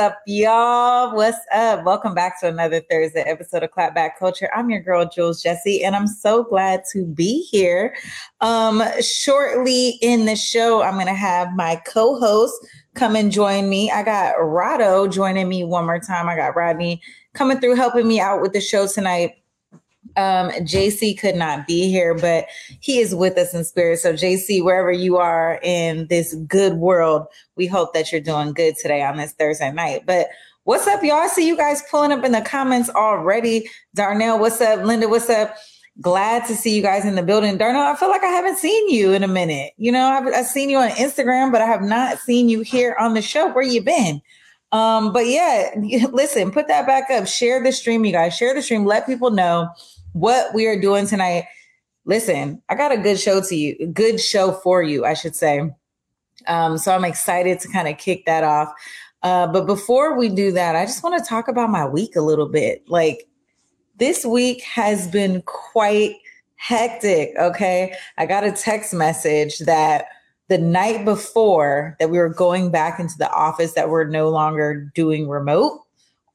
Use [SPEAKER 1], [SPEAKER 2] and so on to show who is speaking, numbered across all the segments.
[SPEAKER 1] Up, y'all? What's up? Welcome back to another Thursday episode of Clapback Culture. I'm your girl, Jules Jessie, and I'm so glad to be here. Um, shortly in the show, I'm going to have my co host come and join me. I got Rado joining me one more time. I got Rodney coming through, helping me out with the show tonight. Um, JC could not be here, but he is with us in spirit. So, JC, wherever you are in this good world, we hope that you're doing good today on this Thursday night. But what's up, y'all? I see you guys pulling up in the comments already. Darnell, what's up? Linda, what's up? Glad to see you guys in the building. Darnell, I feel like I haven't seen you in a minute. You know, I've, I've seen you on Instagram, but I have not seen you here on the show. Where you been? Um, but yeah, listen, put that back up. Share the stream, you guys. Share the stream. Let people know what we are doing tonight. Listen, I got a good show to you, good show for you, I should say. Um, so I'm excited to kind of kick that off. Uh, but before we do that, I just want to talk about my week a little bit. Like this week has been quite hectic. Okay. I got a text message that the night before that we were going back into the office that we're no longer doing remote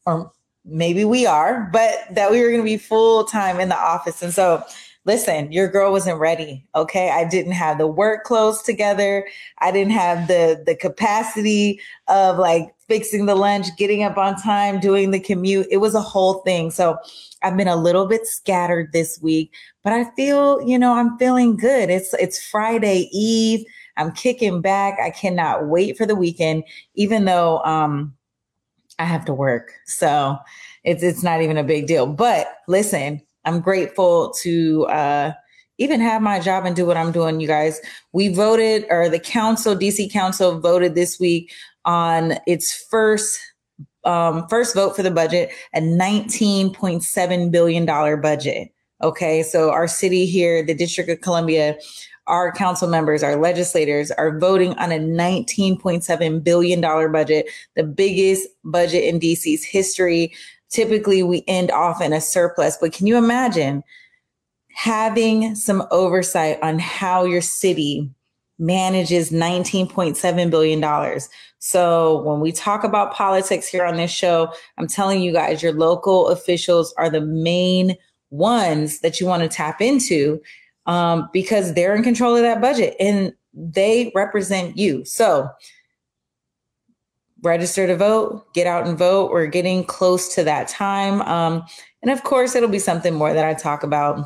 [SPEAKER 1] or maybe we are, but that we were going to be full time in the office. And so, listen, your girl wasn't ready. Okay. I didn't have the work clothes together. I didn't have the, the capacity of like fixing the lunch, getting up on time, doing the commute. It was a whole thing. So I've been a little bit scattered this week, but I feel, you know, I'm feeling good. It's, it's Friday Eve. I'm kicking back. I cannot wait for the weekend, even though, um, I have to work. So it's it's not even a big deal. But listen, I'm grateful to uh even have my job and do what I'm doing, you guys. We voted, or the council, DC Council voted this week on its first um, first vote for the budget, a $19.7 billion budget. Okay, so our city here, the District of Columbia, our council members, our legislators are voting on a $19.7 billion budget, the biggest budget in DC's history. Typically, we end off in a surplus, but can you imagine having some oversight on how your city manages $19.7 billion? So, when we talk about politics here on this show, I'm telling you guys, your local officials are the main ones that you want to tap into um, because they're in control of that budget and they represent you. So register to vote, get out and vote. We're getting close to that time. Um, and of course, it'll be something more that I talk about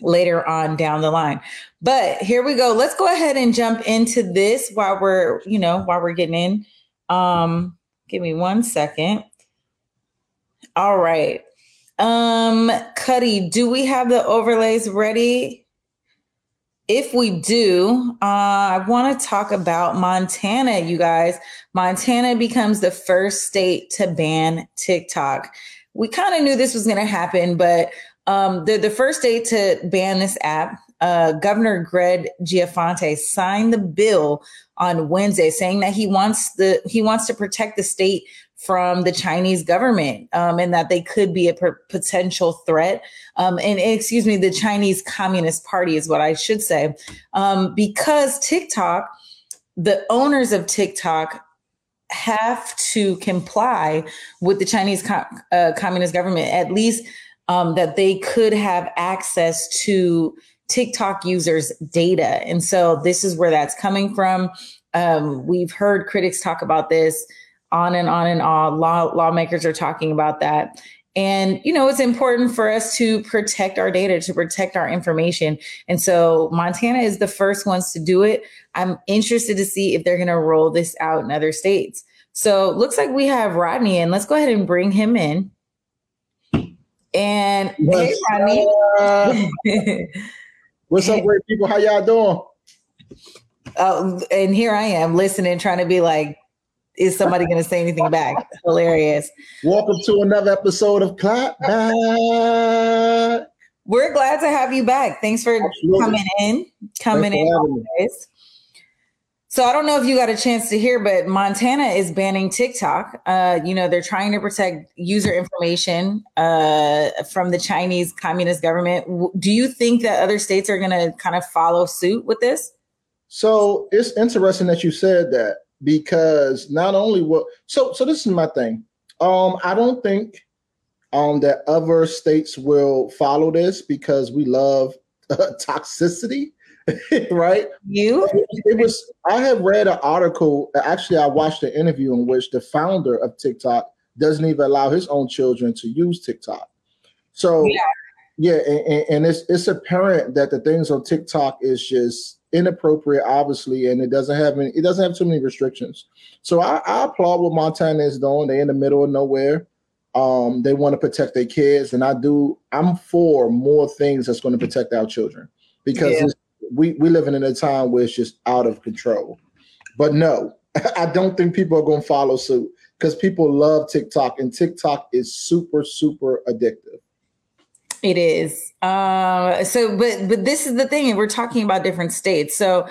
[SPEAKER 1] later on down the line. But here we go. Let's go ahead and jump into this while we're, you know, while we're getting in. Um, give me one second. All right. Um, Cuddy, do we have the overlays ready? If we do, uh, I want to talk about Montana, you guys. Montana becomes the first state to ban TikTok. We kind of knew this was going to happen, but um, the, the first state to ban this app, uh, Governor Greg Gianforte signed the bill on Wednesday, saying that he wants the he wants to protect the state from the Chinese government um, and that they could be a potential threat. Um, and excuse me, the Chinese Communist Party is what I should say. Um, because TikTok, the owners of TikTok have to comply with the Chinese co- uh, Communist government, at least um, that they could have access to TikTok users' data. And so this is where that's coming from. Um, we've heard critics talk about this on and on and on. Law, lawmakers are talking about that. And, you know, it's important for us to protect our data, to protect our information. And so Montana is the first ones to do it. I'm interested to see if they're going to roll this out in other states. So looks like we have Rodney and let's go ahead and bring him in. And What's hey,
[SPEAKER 2] Rodney. What's up, great people? How y'all doing?
[SPEAKER 1] Oh, and here I am listening, trying to be like, is somebody going to say anything back? Hilarious.
[SPEAKER 2] Welcome to another episode of Clap Back.
[SPEAKER 1] We're glad to have you back. Thanks for Absolutely. coming in, coming in So I don't know if you got a chance to hear, but Montana is banning TikTok. Uh, you know, they're trying to protect user information uh, from the Chinese Communist government. Do you think that other states are going to kind of follow suit with this?
[SPEAKER 2] So it's interesting that you said that because not only what so so this is my thing. Um, I don't think um, that other states will follow this because we love uh, toxicity, right?
[SPEAKER 1] You?
[SPEAKER 2] It was. I have read an article. Actually, I watched an interview in which the founder of TikTok doesn't even allow his own children to use TikTok. So, yeah, yeah and, and it's it's apparent that the things on TikTok is just inappropriate, obviously, and it doesn't have any. It doesn't have too many restrictions. So I, I applaud what Montana is doing. They're in the middle of nowhere um, they want to protect their kids, and I do. I'm for more things that's going to protect our children because yeah. we we living in a time where it's just out of control. But no, I don't think people are going to follow suit because people love TikTok, and TikTok is super super addictive.
[SPEAKER 1] It is. Uh, so, but but this is the thing, and we're talking about different states. So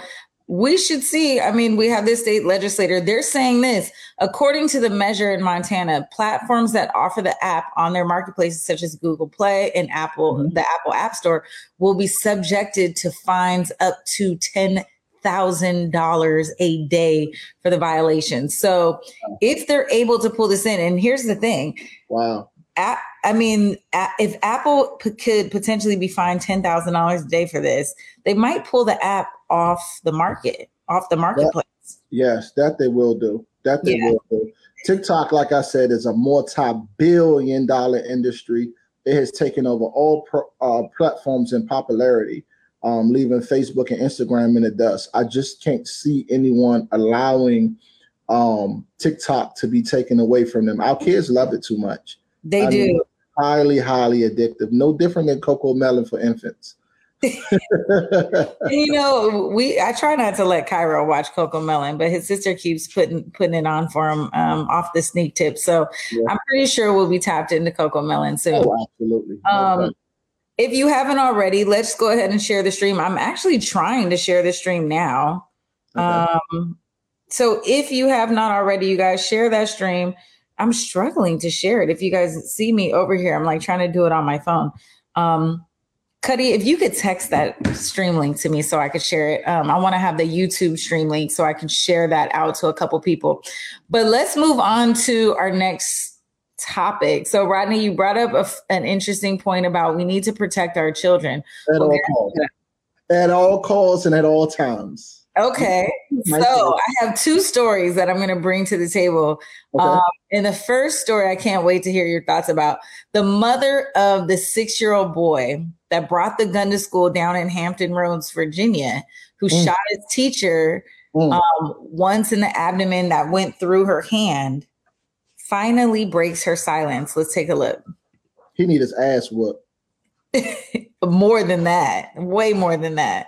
[SPEAKER 1] we should see. I mean, we have this state legislator. They're saying this. According to the measure in Montana, platforms that offer the app on their marketplaces, such as Google Play and Apple, mm-hmm. the Apple App Store, will be subjected to fines up to ten thousand dollars a day for the violation. So, if they're able to pull this in, and here's the thing.
[SPEAKER 2] Wow.
[SPEAKER 1] I mean, if Apple could potentially be fined ten thousand dollars a day for this, they might pull the app off the market, off the marketplace.
[SPEAKER 2] That, yes, that they will do. That they yeah. will do. TikTok, like I said, is a multi-billion-dollar industry. It has taken over all pro, uh, platforms in popularity, um, leaving Facebook and Instagram in the dust. I just can't see anyone allowing um, TikTok to be taken away from them. Our kids love it too much.
[SPEAKER 1] They I do. Mean,
[SPEAKER 2] highly, highly addictive. No different than CoComelon for infants.
[SPEAKER 1] you know, we I try not to let Cairo watch CoComelon, but his sister keeps putting putting it on for him um, off the sneak tip. So yeah. I'm pretty sure we'll be tapped into CoComelon soon.
[SPEAKER 2] Oh, absolutely.
[SPEAKER 1] Um, if you haven't already, let's go ahead and share the stream. I'm actually trying to share the stream now. Okay. Um, so if you have not already, you guys share that stream. I'm struggling to share it. If you guys see me over here, I'm like trying to do it on my phone. Um, Cuddy, if you could text that stream link to me so I could share it. Um, I want to have the YouTube stream link so I can share that out to a couple people. But let's move on to our next topic. So, Rodney, you brought up a, an interesting point about we need to protect our children.
[SPEAKER 2] At all costs. At all costs and at all times.
[SPEAKER 1] Okay. So I have two stories that I'm going to bring to the table. Okay. Um, and the first story, I can't wait to hear your thoughts about the mother of the six year old boy that brought the gun to school down in Hampton Roads, Virginia, who mm. shot his teacher mm. um, once in the abdomen that went through her hand, finally breaks her silence. Let's take a look.
[SPEAKER 2] He need his ass whooped.
[SPEAKER 1] more than that, way more than that.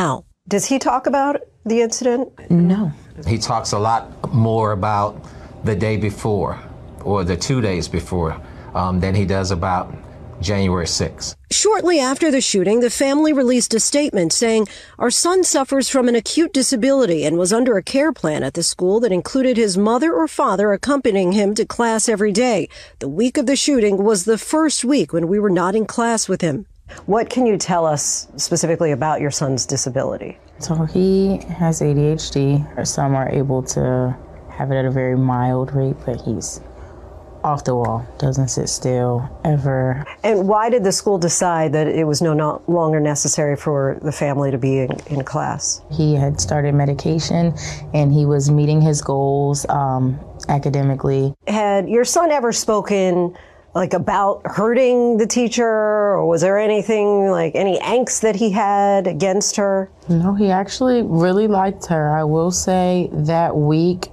[SPEAKER 3] Ow. Does he talk about the incident?
[SPEAKER 1] No.
[SPEAKER 4] He talks a lot more about the day before or the two days before um, than he does about January 6th.
[SPEAKER 3] Shortly after the shooting, the family released a statement saying, Our son suffers from an acute disability and was under a care plan at the school that included his mother or father accompanying him to class every day. The week of the shooting was the first week when we were not in class with him. What can you tell us specifically about your son's disability?
[SPEAKER 5] So he has ADHD. Some are able to have it at a very mild rate, but he's off the wall, doesn't sit still ever.
[SPEAKER 3] And why did the school decide that it was no, no longer necessary for the family to be in, in class?
[SPEAKER 5] He had started medication and he was meeting his goals um, academically.
[SPEAKER 3] Had your son ever spoken like about hurting the teacher or was there anything like any angst that he had against her?
[SPEAKER 5] No he actually really liked her. I will say that week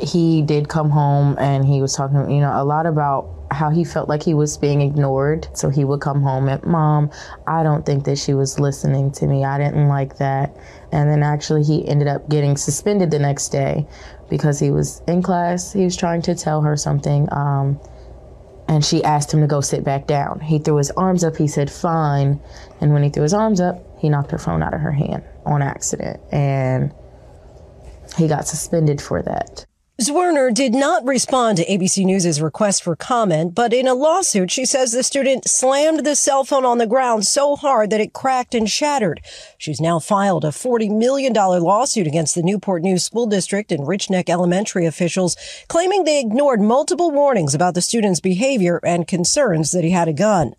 [SPEAKER 5] he did come home and he was talking you know a lot about how he felt like he was being ignored. So he would come home and mom i don't think that she was listening to me. I didn't like that. And then actually he ended up getting suspended the next day because he was in class. He was trying to tell her something um, and she asked him to go sit back down. He threw his arms up. He said, fine. And when he threw his arms up, he knocked her phone out of her hand on accident. And he got suspended for that.
[SPEAKER 3] Zwerner did not respond to ABC News' request for comment, but in a lawsuit, she says the student slammed the cell phone on the ground so hard that it cracked and shattered. She's now filed a $40 million lawsuit against the Newport News School District and Rich Neck Elementary officials, claiming they ignored multiple warnings about the student's behavior and concerns that he had a gun.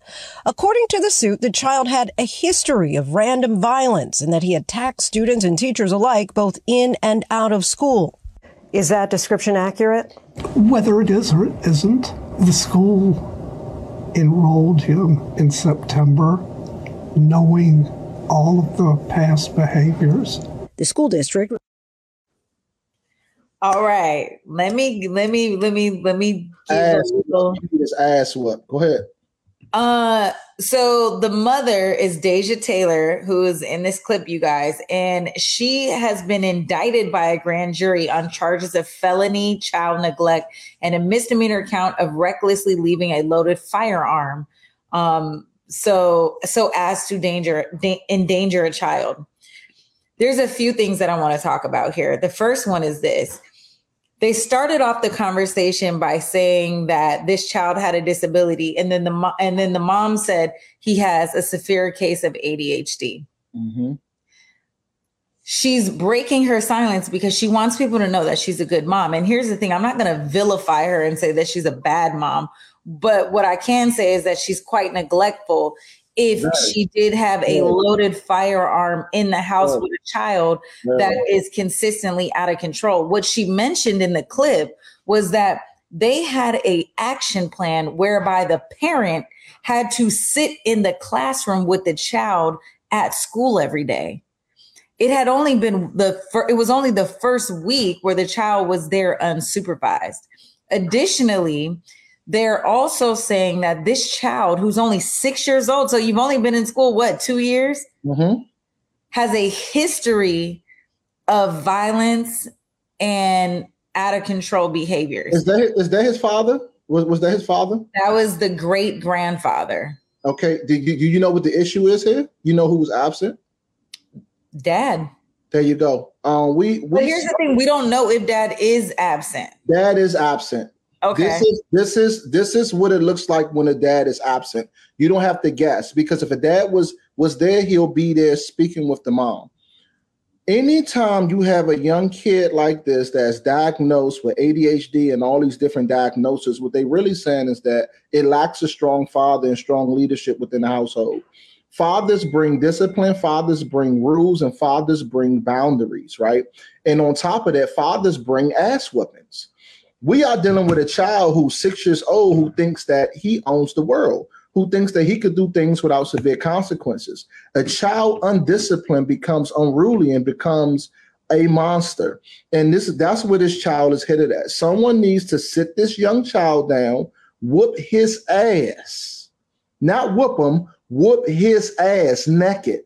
[SPEAKER 3] According to the suit, the child had a history of random violence and that he attacked students and teachers alike, both in and out of school. Is that description accurate?
[SPEAKER 6] Whether it is or it isn't, the school enrolled him in September knowing all of the past behaviors.
[SPEAKER 3] The school district.
[SPEAKER 1] All right. Let me let me let me let me
[SPEAKER 2] give ass, little... ass what? Go ahead.
[SPEAKER 1] Uh, so the mother is Deja Taylor, who is in this clip, you guys, and she has been indicted by a grand jury on charges of felony child neglect and a misdemeanor count of recklessly leaving a loaded firearm. Um, so so as to danger da- endanger a child. There's a few things that I want to talk about here. The first one is this they started off the conversation by saying that this child had a disability and then the and then the mom said he has a severe case of ADHD. Mm-hmm. She's breaking her silence because she wants people to know that she's a good mom. And here's the thing: I'm not going to vilify her and say that she's a bad mom, but what I can say is that she's quite neglectful if right. she did have a loaded firearm in the house right. with a child right. that is consistently out of control. What she mentioned in the clip was that they had a action plan whereby the parent had to sit in the classroom with the child at school every day. It had only been the fir- it was only the first week where the child was there unsupervised. Additionally, they're also saying that this child who's only six years old, so you've only been in school, what, two years, mm-hmm. has a history of violence and out of control behaviors.
[SPEAKER 2] Is that is that his father? Was was that his father?
[SPEAKER 1] That was the great grandfather.
[SPEAKER 2] Okay. Do you, do you know what the issue is here? You know who was absent?
[SPEAKER 1] Dad.
[SPEAKER 2] There you go. Um, we, we
[SPEAKER 1] but here's the thing: we don't know if dad is absent.
[SPEAKER 2] Dad is absent.
[SPEAKER 1] Okay.
[SPEAKER 2] This is this is this is what it looks like when a dad is absent. You don't have to guess because if a dad was was there, he'll be there speaking with the mom. Anytime you have a young kid like this that's diagnosed with ADHD and all these different diagnoses, what they really saying is that it lacks a strong father and strong leadership within the household. Fathers bring discipline, fathers bring rules, and fathers bring boundaries, right? And on top of that, fathers bring ass weapons we are dealing with a child who's six years old who thinks that he owns the world, who thinks that he could do things without severe consequences. A child undisciplined becomes unruly and becomes a monster. And this that's where this child is headed at. Someone needs to sit this young child down, whoop his ass. Not whoop him, whoop his ass naked.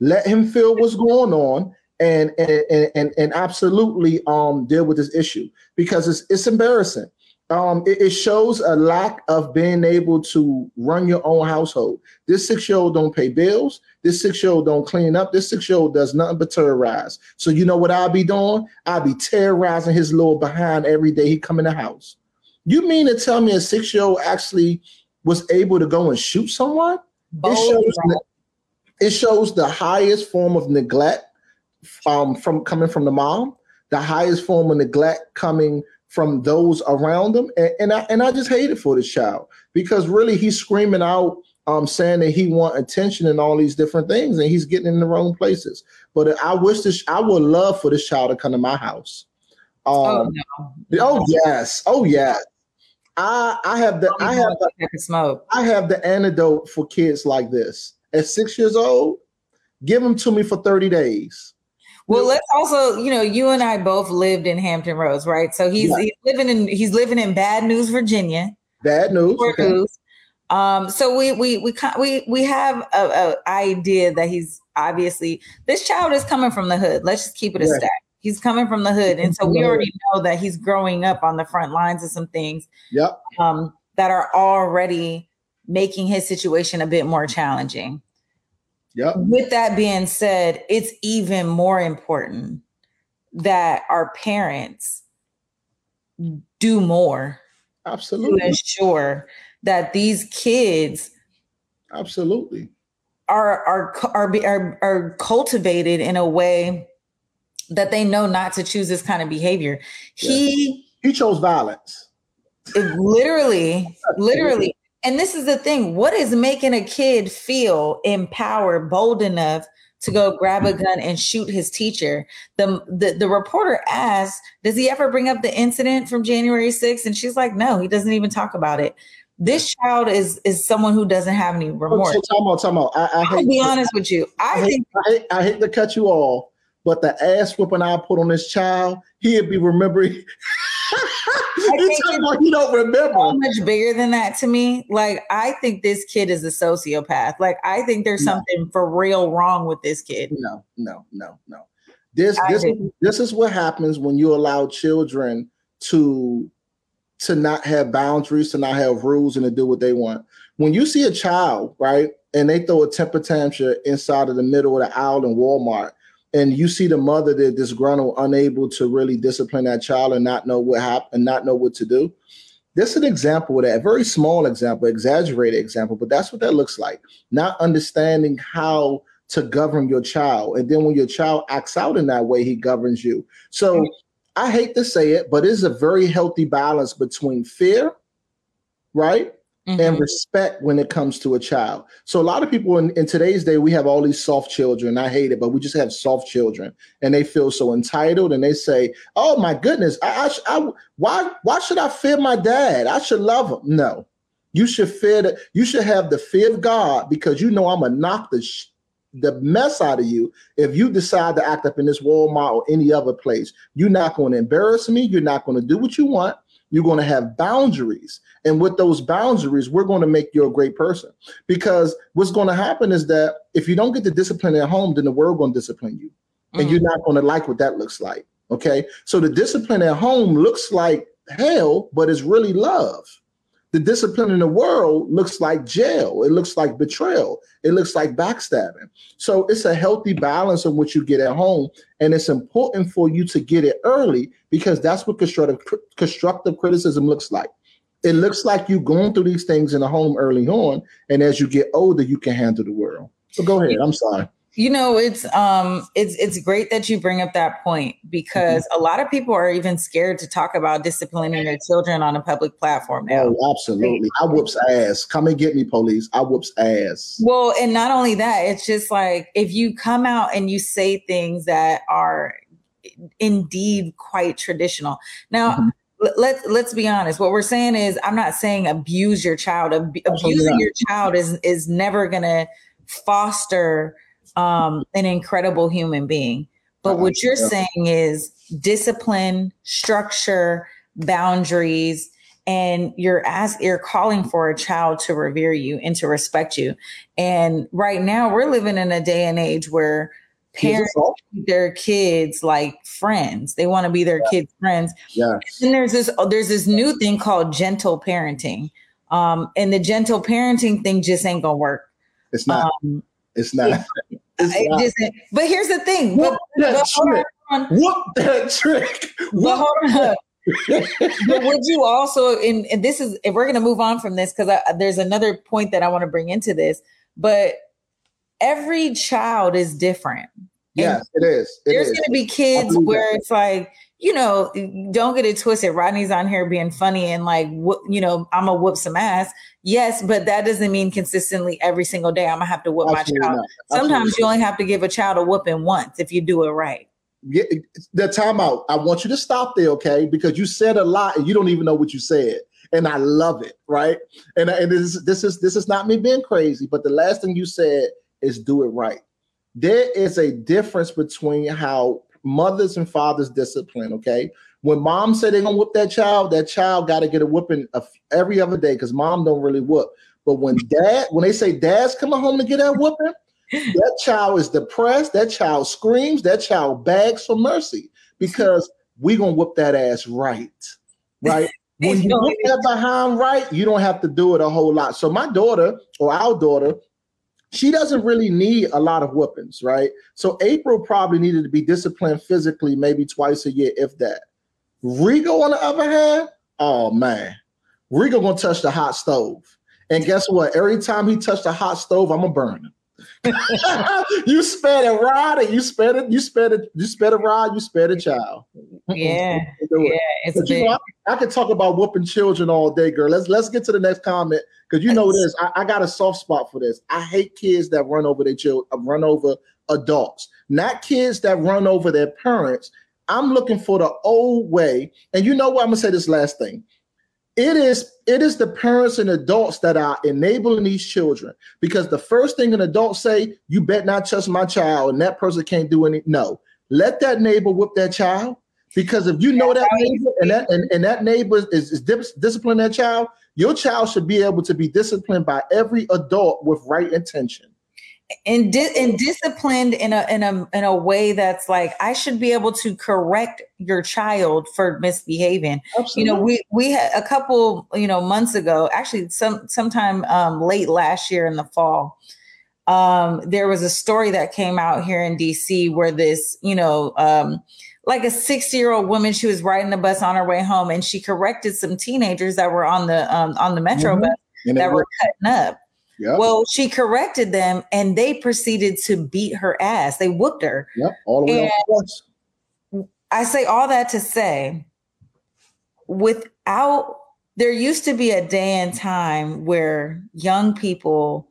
[SPEAKER 2] Let him feel what's going on and and and, and absolutely um, deal with this issue because it's it's embarrassing. Um, it, it, shows a lack of being able to run your own household. This six year old don't pay bills. This six year old don't clean up. This six year old does nothing but terrorize. So you know what I'll be doing? I'll be terrorizing his little behind every day he come in the house. You mean to tell me a six year old actually was able to go and shoot someone? It shows, it shows the highest form of neglect um, from coming from the mom, the highest form of neglect coming from those around them, and, and I and I just hate it for this child because really he's screaming out, um, saying that he want attention and all these different things, and he's getting in the wrong places. But I wish this, I would love for this child to come to my house. Um, oh, no. oh yes, oh yes. I I have the I have the,
[SPEAKER 1] smoke.
[SPEAKER 2] I have the antidote for kids like this. At six years old, give them to me for thirty days.
[SPEAKER 1] Well, let's also, you know, you and I both lived in Hampton Roads, right? So he's, yeah. he's living in he's living in Bad News, Virginia.
[SPEAKER 2] Bad news.
[SPEAKER 1] Okay. news. Um, so we we we we we have a, a, idea that he's obviously this child is coming from the hood. Let's just keep it a yeah. stack. He's coming from the hood, and so we already know that he's growing up on the front lines of some things.
[SPEAKER 2] Yep.
[SPEAKER 1] Um, that are already making his situation a bit more challenging.
[SPEAKER 2] Yep.
[SPEAKER 1] With that being said, it's even more important that our parents do more
[SPEAKER 2] absolutely
[SPEAKER 1] to ensure that these kids
[SPEAKER 2] absolutely
[SPEAKER 1] are are are are, are cultivated in a way that they know not to choose this kind of behavior. He
[SPEAKER 2] he chose violence.
[SPEAKER 1] literally, literally. And this is the thing. What is making a kid feel empowered, bold enough to go grab a mm-hmm. gun and shoot his teacher? The, the the reporter asked, "Does he ever bring up the incident from January 6th?" And she's like, "No, he doesn't even talk about it." This child is is someone who doesn't have any oh, remorse.
[SPEAKER 2] So, time out, time out. I, I
[SPEAKER 1] will be honest with you. I,
[SPEAKER 2] I
[SPEAKER 1] think
[SPEAKER 2] hate, I, hate, I hate to cut you off, but the ass whooping I put on this child, he'd be remembering. He's talking about he don't remember.
[SPEAKER 1] So much bigger than that to me. Like I think this kid is a sociopath. Like I think there's
[SPEAKER 2] No.
[SPEAKER 1] something for real wrong with this kid.
[SPEAKER 2] No, no, no, no. This
[SPEAKER 1] I
[SPEAKER 2] this this is what happens when you allow children to to not have boundaries, to not have rules, and to do what they want. When you see a child, right, and they throw a temper tantrum inside of the middle of the aisle in Walmart, and you see the mother that disgruntled, unable to really discipline that child and not know what happened, and not know what to do. This is an example of that, very small example, exaggerated example, but that's what that looks like. Not understanding how to govern your child. And then when your child acts out in that way, he governs you. So I hate to say it, but it's a very healthy balance between fear, right?
[SPEAKER 1] Mm-hmm.
[SPEAKER 2] And respect when it comes to a child. So a lot of people in, in today's day, we have all these soft children. I hate it, but we just have soft children, and they feel so entitled, and they say, "Oh my goodness, I, I, I why why should I fear my dad? I should love him." No, you should fear the, you should have the fear of God because you know I'm gonna knock the sh- the mess out of you if you decide to act up in this Walmart or any other place. You're not going to embarrass me. You're not going to do what you want. You're going to have boundaries. And with those boundaries, we're going to make you a great person. Because what's going to happen is that if you don't get the discipline at home, then the world going to discipline you. And you're mm. not going to like what that looks like. Okay. So the discipline at home looks like hell, but it's really love. The discipline in the world looks like jail. It looks like betrayal. It looks like backstabbing. So it's a healthy balance of what you get at home. And it's important for you to get it early because that's what constructive, constructive criticism looks like. It looks like you going through these things in the home early on. And as you get older, you can handle the world. So go ahead. I'm sorry.
[SPEAKER 1] You know, it's um it's it's great that you bring up that point because
[SPEAKER 2] Mm-hmm.
[SPEAKER 1] a lot of people are even scared to talk about disciplining their children on a public platform now.
[SPEAKER 2] Oh, absolutely. I whoops ass. Come and get me, police. I whoops ass.
[SPEAKER 1] Well, and not only that, it's just like if you come out and you say things that are indeed quite traditional. Now,
[SPEAKER 2] Mhm.
[SPEAKER 1] let's let's be honest. What we're saying is, I'm not saying abuse your child. Ab- abusing your child is is never going to foster um, an incredible human being. But
[SPEAKER 2] Uh-uh.
[SPEAKER 1] what you're saying is discipline, structure, boundaries, and you're ask you're calling for a child to revere you and to respect you. And right now we're living in a day and age where parents treat their kids like friends. They want to be their kids' friends.
[SPEAKER 2] Yeah.
[SPEAKER 1] And there's this there's this new thing called gentle parenting. Um, and the gentle parenting thing just ain't gonna work.
[SPEAKER 2] It's not.
[SPEAKER 1] Um,
[SPEAKER 2] it's not.
[SPEAKER 1] It
[SPEAKER 2] not.
[SPEAKER 1] Just, but here's the thing. But,
[SPEAKER 2] Whoop that
[SPEAKER 1] but
[SPEAKER 2] trick.
[SPEAKER 1] on.
[SPEAKER 2] Whoop that trick.
[SPEAKER 1] But hold on. but would you also and, and this is if we're going to move on from this because there's another point that i want to bring into this but every child is different
[SPEAKER 2] Yes, it is. It
[SPEAKER 1] there's going to be kids where
[SPEAKER 2] that.
[SPEAKER 1] it's like you know don't get it twisted rodney's on here being funny and like whoop- you know i'm gonna whoop some ass yes but that doesn't mean consistently every single day i'm gonna have to whoop
[SPEAKER 2] Absolutely
[SPEAKER 1] my child sometimes you only have to give a child a whooping once if you do it right
[SPEAKER 2] Yeah, the timeout. I want you to stop there, okay? Because you said a lot and you don't even know what you said, and I love it, right? And and this is this is this is not me being crazy, but the last thing you said is do it right. There is a difference between how mothers and fathers discipline. Okay, when mom said they're gonna whoop that child, that child got to get a whooping every other day because mom don't really whoop. But when dad, when they say dad's coming home to get that whooping, that child is depressed. That child screams. That child begs for mercy because we gonna whoop that ass right, right? when you get that behind right, you don't have to do it a whole lot. So my daughter or our daughter, she doesn't really need a lot of whoopings, right? So April probably needed to be disciplined physically maybe twice a year, if that. Rigo, on the other hand, oh man, Rigo gonna touch the hot stove. And guess what? Every time he touched the hot stove, I'm gonna burn him. you spare a rod and you spare it, you spare it, you spare a rod, you spare a child.
[SPEAKER 1] Yeah. yeah, it's
[SPEAKER 2] but, you know, I, I can talk about whooping children all day, girl. Let's let's get to the next comment because you know this. I, I, got a soft spot for this. I hate kids that run over their children, uh, run over adults, not kids that run over their parents. I'm looking for the old way. And you know what? I'm gonna say this last thing it is it is the parents and adults that are enabling these children. Because the first thing an adult say you bet not trust my child and that person can't do any no. Let that neighbor whip that child. Because if you know that neighbor and that and, and that neighbor is, is disciplining that child your child should be able to be disciplined by every adult with right intention
[SPEAKER 1] and di- and disciplined in a in a in a way that's like I should be able to correct your child for misbehaving. Absolutely. You know, we we had a couple you know months ago, actually some sometime um, late last year in the fall. Um, there was a story that came out here in DC where this you know um, like a 60 year old woman she was riding the bus on her way home and she corrected some teenagers that were on the um, on the metro mm-hmm. bus and that were cutting up Yep. Well, she corrected them and they proceeded to beat her ass. They whooped her.
[SPEAKER 2] Yep, all the way
[SPEAKER 1] and I say all that to say, without there used to be a day and time where young people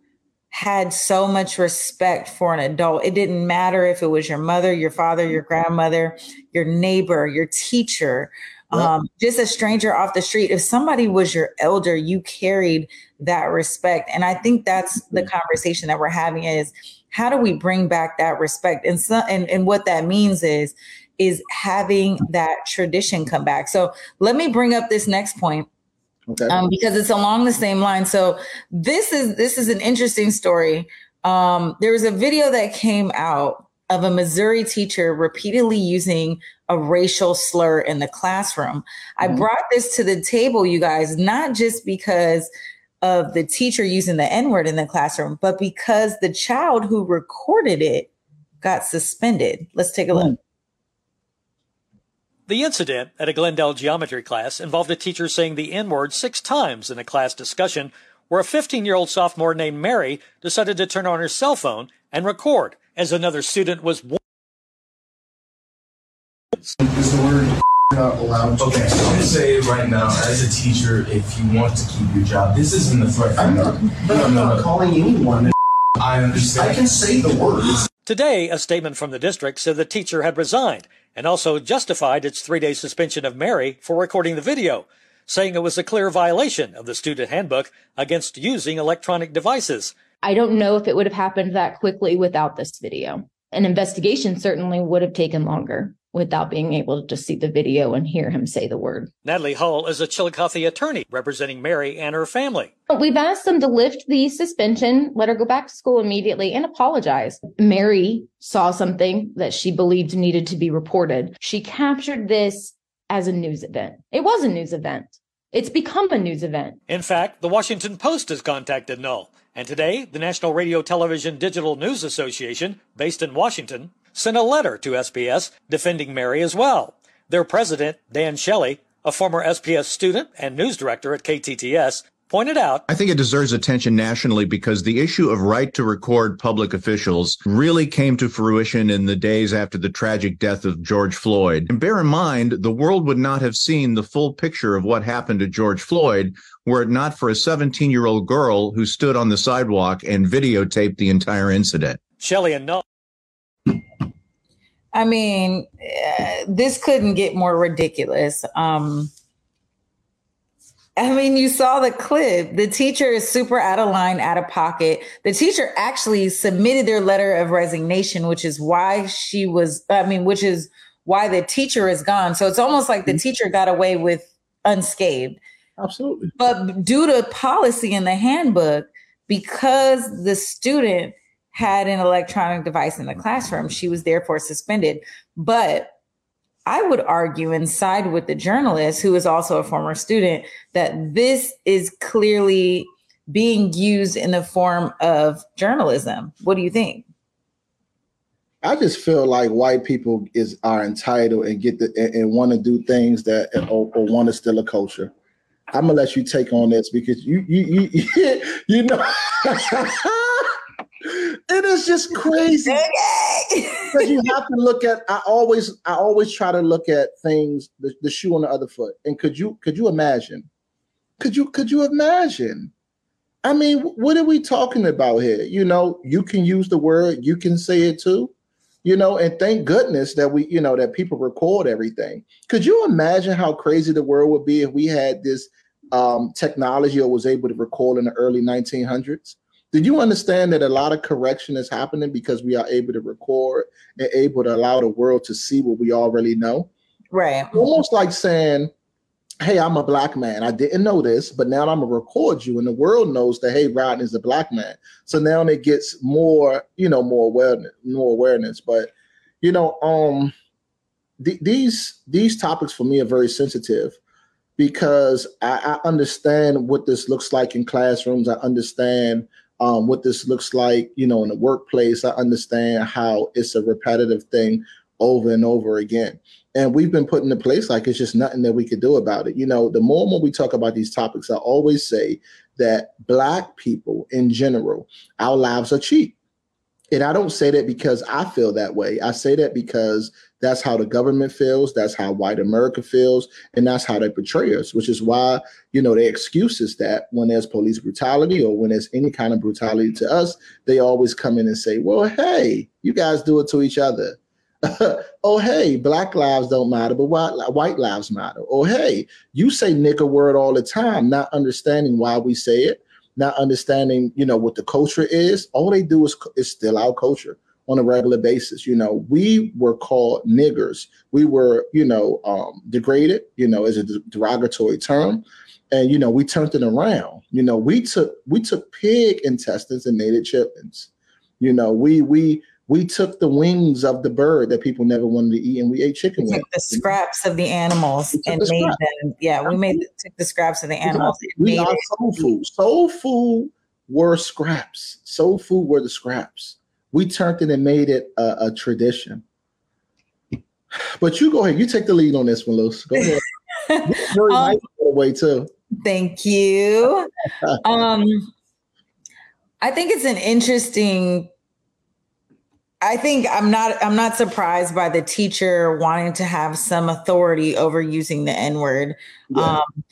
[SPEAKER 1] had so much respect for an adult. It didn't matter if it was your mother, your father, your grandmother, your neighbor, your teacher, Yep. Um, just a stranger off the street. If somebody was your elder, you carried that respect. And I think that's the conversation that we're having is how do we bring back that respect? And so, and, and what that means is, is having that tradition come back. So let me bring up this next point. Okay. Um, because it's along the same line. So this is this is an interesting story. Um, there was a video that came out of a Missouri teacher repeatedly using a racial slur in the classroom. I mm-hmm. brought this to the table, you guys, not just because of the teacher using the N word in the classroom, but because the child who recorded it got suspended. Let's take a look.
[SPEAKER 7] The incident at a Glendale geometry class involved a teacher saying the N word six times in a class discussion where a 15 year old sophomore named Mary decided to turn on her cell phone and record as another student was.
[SPEAKER 8] Is the word not allowed to Okay, so I'm gonna say it right now, as a teacher, if you want to keep your job, this isn't a threat. I'm not,
[SPEAKER 9] but I'm not calling anyone.
[SPEAKER 8] I understand.
[SPEAKER 9] I can say the words.
[SPEAKER 7] Today, a statement from the district said the teacher had resigned and also justified its three day suspension of Mary for recording the video, saying it was a clear violation of the student handbook against using electronic devices.
[SPEAKER 10] I don't know if it would have happened that quickly without this video. An investigation certainly would have taken longer without being able to just see the video and hear him say the word.
[SPEAKER 7] Natalie Hull is a Chillicothe attorney representing Mary and her family.
[SPEAKER 10] We've asked them to lift the suspension, let her go back to school immediately, and apologize. Mary saw something that she believed needed to be reported. She captured this as a news event. It was a news event. It's become a news event.
[SPEAKER 7] In fact, the Washington Post has contacted Hull. And today, the National Radio Television Digital News Association, based in Washington, sent a letter to SPS defending Mary as well. Their president, Dan Shelley, a former SPS student and news director at KTTS, pointed out.
[SPEAKER 11] I think it deserves attention nationally because the issue of right to record public officials really came to fruition in the days after the tragic death of George Floyd. And bear in mind, the world would not have seen the full picture of what happened to George Floyd were it not for a 17 year old girl who stood on the sidewalk and videotaped the entire incident.
[SPEAKER 7] Shelley and Hull.
[SPEAKER 1] I mean, uh, this couldn't get more ridiculous. Um, I mean, you saw the clip. The teacher is super out of line, out of pocket. The teacher actually submitted their letter of resignation, which is why she was, I mean, which is why the teacher is gone. So it's almost like the mm-hmm. teacher got away with unscathed.
[SPEAKER 2] Absolutely.
[SPEAKER 1] But due to policy in the handbook, because the student had an electronic device in the classroom, she was therefore suspended. But I would argue and side with the journalist who is also a former student that this is clearly being used in the form of journalism. What do you think?
[SPEAKER 2] I just feel like white people is are entitled and get the and, and want to do things that or, or want to steal a culture. I'm gonna let you take on this because you you you you know it is just crazy. because you have to look at I always I always try to look at things the, the shoe on the other foot. And could you could you imagine? Could you could you imagine? I mean, what are we talking about here? You know, you can use the word, you can say it too you know and thank goodness that we you know that people record everything could you imagine how crazy the world would be if we had this um, technology or was able to record in the early 1900s did you understand that a lot of correction is happening because we are able to record and able to allow the world to see what we already know
[SPEAKER 1] right
[SPEAKER 2] almost like saying hey, I'm a black man. I didn't know this, but now I'm gonna record you, and the world knows that hey, Rodney is a black man. So now it gets more, you know, more awareness, more awareness. But you know, um, th- these these topics for me are very sensitive because I, I understand what this looks like in classrooms. I understand um, what this looks like, you know, in the workplace. I understand how it's a repetitive thing over and over again and we've been put in a place like it's just nothing that we could do about it. You know, the more and more we talk about these topics, I always say that black people in general, our lives are cheap. And I don't say that because I feel that way. I say that because that's how the government feels, that's how white America feels, and that's how they portray us, which is why, you know, their excuse is that when there's police brutality or when there's any kind of brutality to us, they always come in and say, well, hey, you guys do it to each other oh, hey, black lives don't matter, but white, lives matter. Oh, hey, you say nigger word all the time, not understanding why we say it, not understanding, you know, what the culture is. All they do is, is still our culture on a regular basis. You know, we were called niggers. We were, you know, um, degraded, you know, as a derogatory term. And, you know, we turned it around. You know, we took we took pig intestines and made it chitlins. You know, we we we took the wings of the bird that people never wanted to eat and we ate chicken we
[SPEAKER 1] took the scraps of the animals and the made them yeah we made took the scraps of the animals
[SPEAKER 2] we are soul food. Soul food were scraps. Soul food were the scraps. We turned it and made it a, a tradition. But you go ahead. You take the lead on this one Jules. go ahead. Very um, nice way too.
[SPEAKER 1] thank you. Um I think it's an interesting I think I'm not I'm not surprised by the teacher wanting to have some authority over using the N word. Yeah. Um,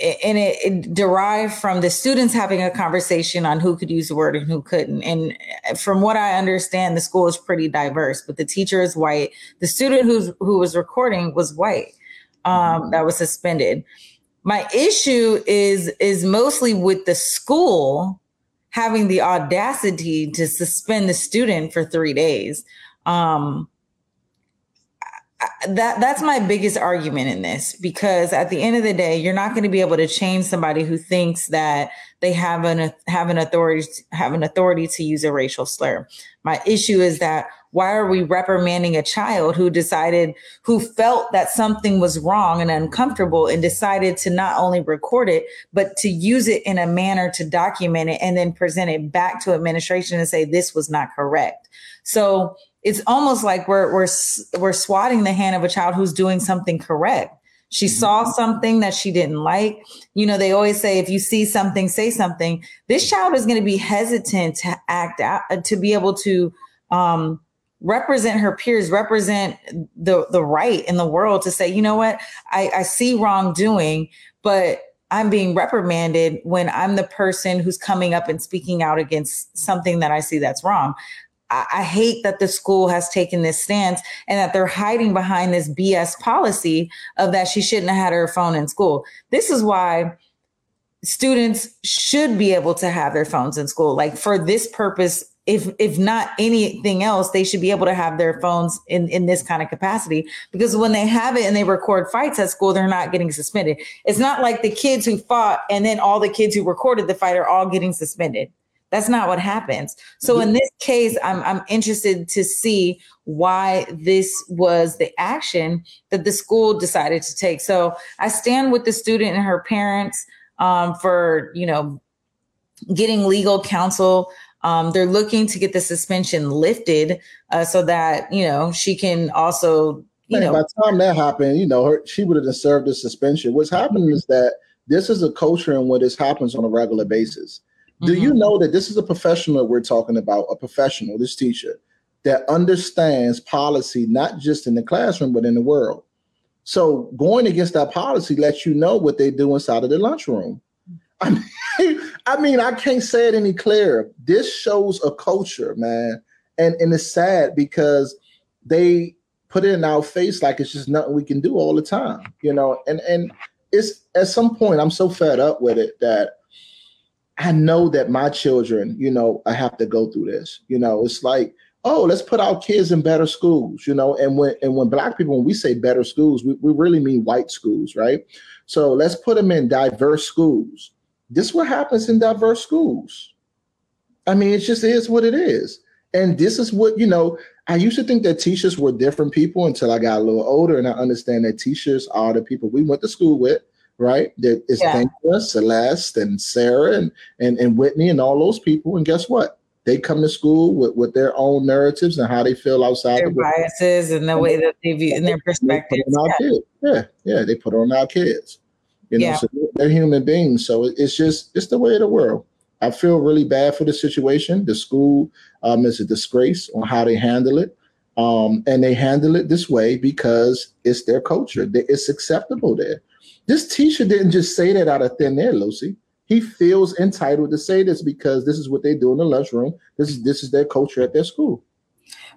[SPEAKER 1] and it, it, derived from the students having a conversation on who could use the word and who couldn't. And from what I understand, the school is pretty diverse, but the teacher is white. The student who's who was recording was white. Um, mm-hmm. that was suspended. My issue is is mostly with the school having the audacity to suspend the student for three days. Um, that that's my biggest argument in this because at the end of the day you're not going to be able to change somebody who thinks that they have an have an authority have an authority to use a racial slur. My issue is that why are we reprimanding a child who decided who felt that something was wrong and uncomfortable and decided to not only record it but to use it in a manner to document it and then present it back to administration and say this was not correct. So it's almost like we're we're we're swatting the hand of a child who's doing something correct. She mm-hmm. saw something that she didn't like. You know, they always say if you see something, say something. This child is going to be hesitant to act out uh, to be able to um, represent her peers, represent the the right in the world to say, you know what, I, I see wrongdoing, but I'm being reprimanded when I'm the person who's coming up and speaking out against something that I see that's wrong. I, hate that the school has taken this stance and that they're hiding behind this BS policy of that she shouldn't have had her phone in school. This is why students should be able to have their phones in school. Like for this purpose, if if not anything else, they should be able to have their phones in in this kind of capacity because when they have it and they record fights at school, they're not getting suspended. It's not like the kids who fought and then all the kids who recorded the fight are all getting suspended That's not what happens. So in this case, I'm I'm interested to see why this was the action that the school decided to take. So I stand with the student and her parents um, for you know getting legal counsel. Um, they're looking to get the suspension lifted uh, so that you know she can also you know
[SPEAKER 2] by the time that happened, you know, her, she would have served a suspension. What's happening is that this is a culture in where this happens on a regular basis. Do mm-hmm. you know that this is a professional we're talking about, a professional, this teacher that understands policy not just in the classroom but in the world. So going against that policy lets you know what they do inside of the lunchroom. I mean, I mean, I can't say it any clearer. This shows a culture, man, and and it's sad because they put it in our face like it's just nothing we can do all the time, you know. And and it's at some point I'm so fed up with it that I know that my children, you know, I have to go through this. You know, it's like, oh, let's put our kids in better schools, you know. And when and when black people, when we say better schools, we, we really mean white schools, right? So let's put them in diverse schools. This what happens in diverse schools. I mean, it just is what it is. And this is what, you know, I used to think that teachers were different people until I got a little older and I understand that teachers are the people we went to school with, right? That is yeah. Celeste and Sarah and, and and Whitney and all those people. And guess what? They come to school with, with their own narratives and how they feel outside
[SPEAKER 1] their the biases and the way that they view and their perspectives.
[SPEAKER 2] Yeah. yeah, yeah, they put on our kids. You know, yeah. so they're human beings. So it's just it's the way of the world. I feel really bad for the situation. The school um, is a disgrace on how they handle it. Um, and they handle it this way because it's their culture. It's acceptable there. This teacher didn't just say that out of thin air, Lucy. He feels entitled to say this because this is what they do in the lunchroom. This is this is their culture at their school.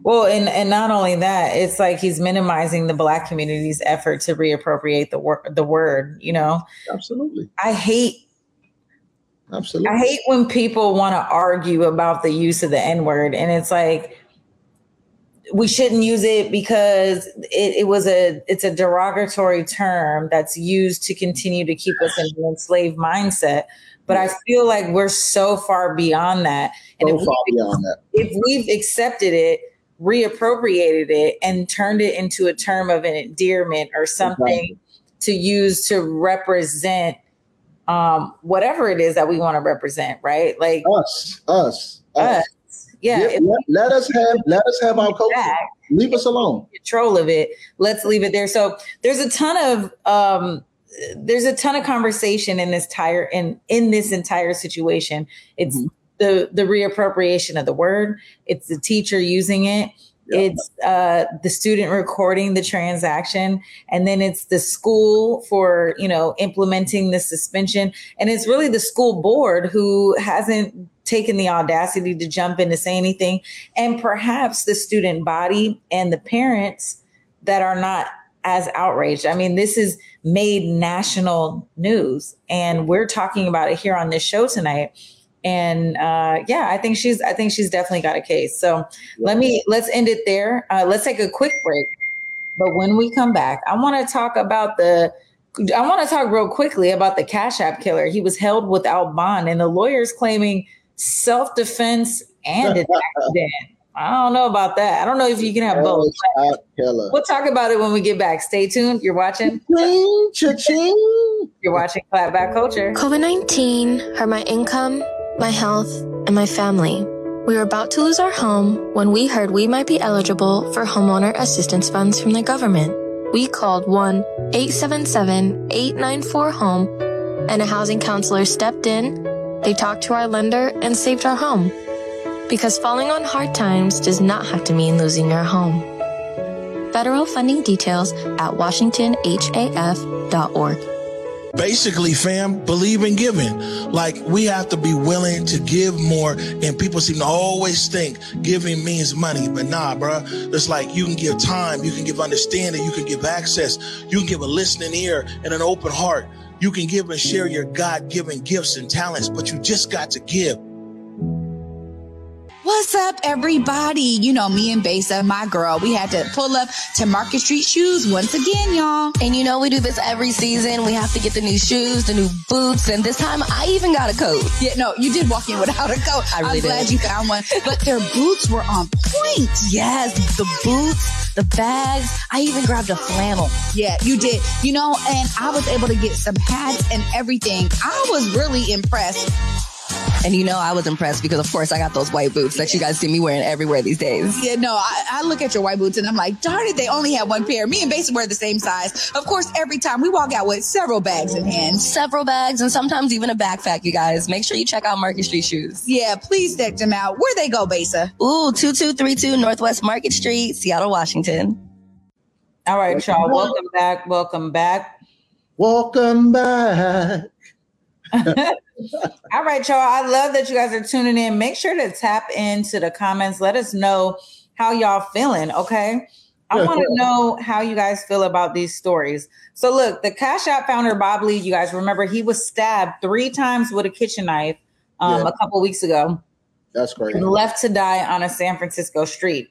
[SPEAKER 1] Well, and and not only that, it's like he's minimizing the black community's effort to reappropriate the word the word, you know.
[SPEAKER 2] Absolutely.
[SPEAKER 1] I hate
[SPEAKER 2] Absolutely.
[SPEAKER 1] I hate when people want to argue about the use of the N word, and it's like we shouldn't use it because it, it, was a it's a derogatory term that's used to continue to keep us in an enslaved mindset. But I feel like we're so far beyond that,
[SPEAKER 2] and so if, we, beyond that.
[SPEAKER 1] if we've accepted it, reappropriated it, and turned it into a term of an endearment or something exactly. to use to represent um, whatever it is that we want to represent, right? Like
[SPEAKER 2] us, us,
[SPEAKER 1] us. us. Yeah.
[SPEAKER 2] yeah let, let, us have let us have our culture. Back, leave us alone.
[SPEAKER 1] Control of it. Let's leave it there. So there's a ton of um there's a ton of conversation in this entire in in this entire situation. It's mm-hmm. the the reappropriation of the word. It's the teacher using it. It's uh, the student recording the transaction, and then it's the school for you know implementing the suspension, and it's really the school board who hasn't taken the audacity to jump in to say anything, and perhaps the student body and the parents that are not as outraged. I mean, this is made national news, and we're talking about it here on this show tonight and uh, yeah, I think she's I think she's definitely got a case. So let me let's end it there. Uh, let's take a quick break. But when we come back, I want to talk about the I want to talk real quickly about the Cash App killer. He was held without bond, and the lawyers claiming self defense and an accident. I don't know about that. I don't know if you can have both. We'll talk about it when we get back. Stay tuned. You're watching.
[SPEAKER 2] Cha-ching.
[SPEAKER 1] You're watching Clapback Culture.
[SPEAKER 12] COVID 19 hurt my income my health, and my family. We were about to lose our home when we heard we might be eligible for homeowner assistance funds from the government. We called 1 877 894 HOME, and a housing counselor stepped in. They talked to our lender and saved our home. Because falling on hard times does not have to mean losing your home. Federal funding details at washingtonhaf.org.
[SPEAKER 13] Basically, fam, believe in giving. Like we have to be willing to give more. And people seem to always think giving means money, but nah, bro. It's like you can give time, you can give understanding, you can give access, you can give a listening ear and an open heart. You can give and share your God given gifts and talents, but you just got to give.
[SPEAKER 14] What's up, everybody? You know, me and Besa, my girl, we had to pull up to Market Street Shoes once again, y'all.
[SPEAKER 15] And you know, we do this every season. We have to get the new shoes, the new boots, and this time I even got a coat.
[SPEAKER 14] Yeah, no, you did walk in without a coat.
[SPEAKER 15] I really
[SPEAKER 14] am glad
[SPEAKER 15] did.
[SPEAKER 14] you found one. But their boots were on point.
[SPEAKER 15] Yes, the boots, the bags. I even grabbed a flannel.
[SPEAKER 14] Yeah, you did. You know, and I was able to get some hats and everything. I was really impressed.
[SPEAKER 15] And you know, I was impressed because, of course, I got those white boots that you guys see me wearing everywhere these days.
[SPEAKER 14] Yeah, no, I, I look at your white boots and I'm like, darn it, they only have one pair. Me and Basa wear the same size. Of course, every time we walk out with several bags in hand.
[SPEAKER 15] Several bags and sometimes even a backpack, you guys. Make sure you check out Market Street Shoes.
[SPEAKER 14] Yeah, please check them out. Where they go, Basa?
[SPEAKER 15] Ooh, 2232 Northwest Market Street, Seattle, Washington.
[SPEAKER 1] All right, y'all. Welcome back. Welcome back.
[SPEAKER 2] Welcome back.
[SPEAKER 1] All right, y'all. I love that you guys are tuning in. Make sure to tap into the comments. Let us know how y'all feeling. Okay. I want to know how you guys feel about these stories. So, look, the Cash App founder, Bob Lee, you guys remember he was stabbed three times with a kitchen knife um,
[SPEAKER 2] Yeah.
[SPEAKER 1] a couple weeks ago
[SPEAKER 2] That's great.
[SPEAKER 1] and left to die on a San Francisco street.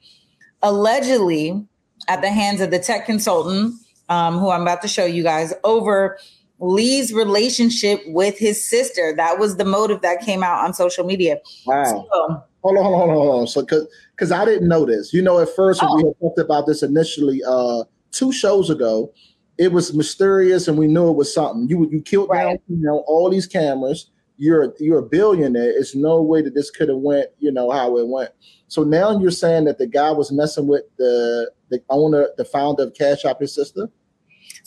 [SPEAKER 1] Allegedly, at the hands of the tech consultant, um, who I'm about to show you guys, over Lee's relationship with his sister. That was the motive that came out on social media.
[SPEAKER 2] Wow.
[SPEAKER 1] So,
[SPEAKER 2] Hold on, hold on, hold on. So, because because I didn't know this. You know, at first when we
[SPEAKER 1] Oh.
[SPEAKER 2] had talked about this initially, uh, two shows ago, it was mysterious, and we knew it was something. You you killed down, you know, all these cameras. You're you're a billionaire. It's no way that this could have went, you know, how it went. So now you're saying that the guy was messing with the the owner, the founder of Cash App, his sister.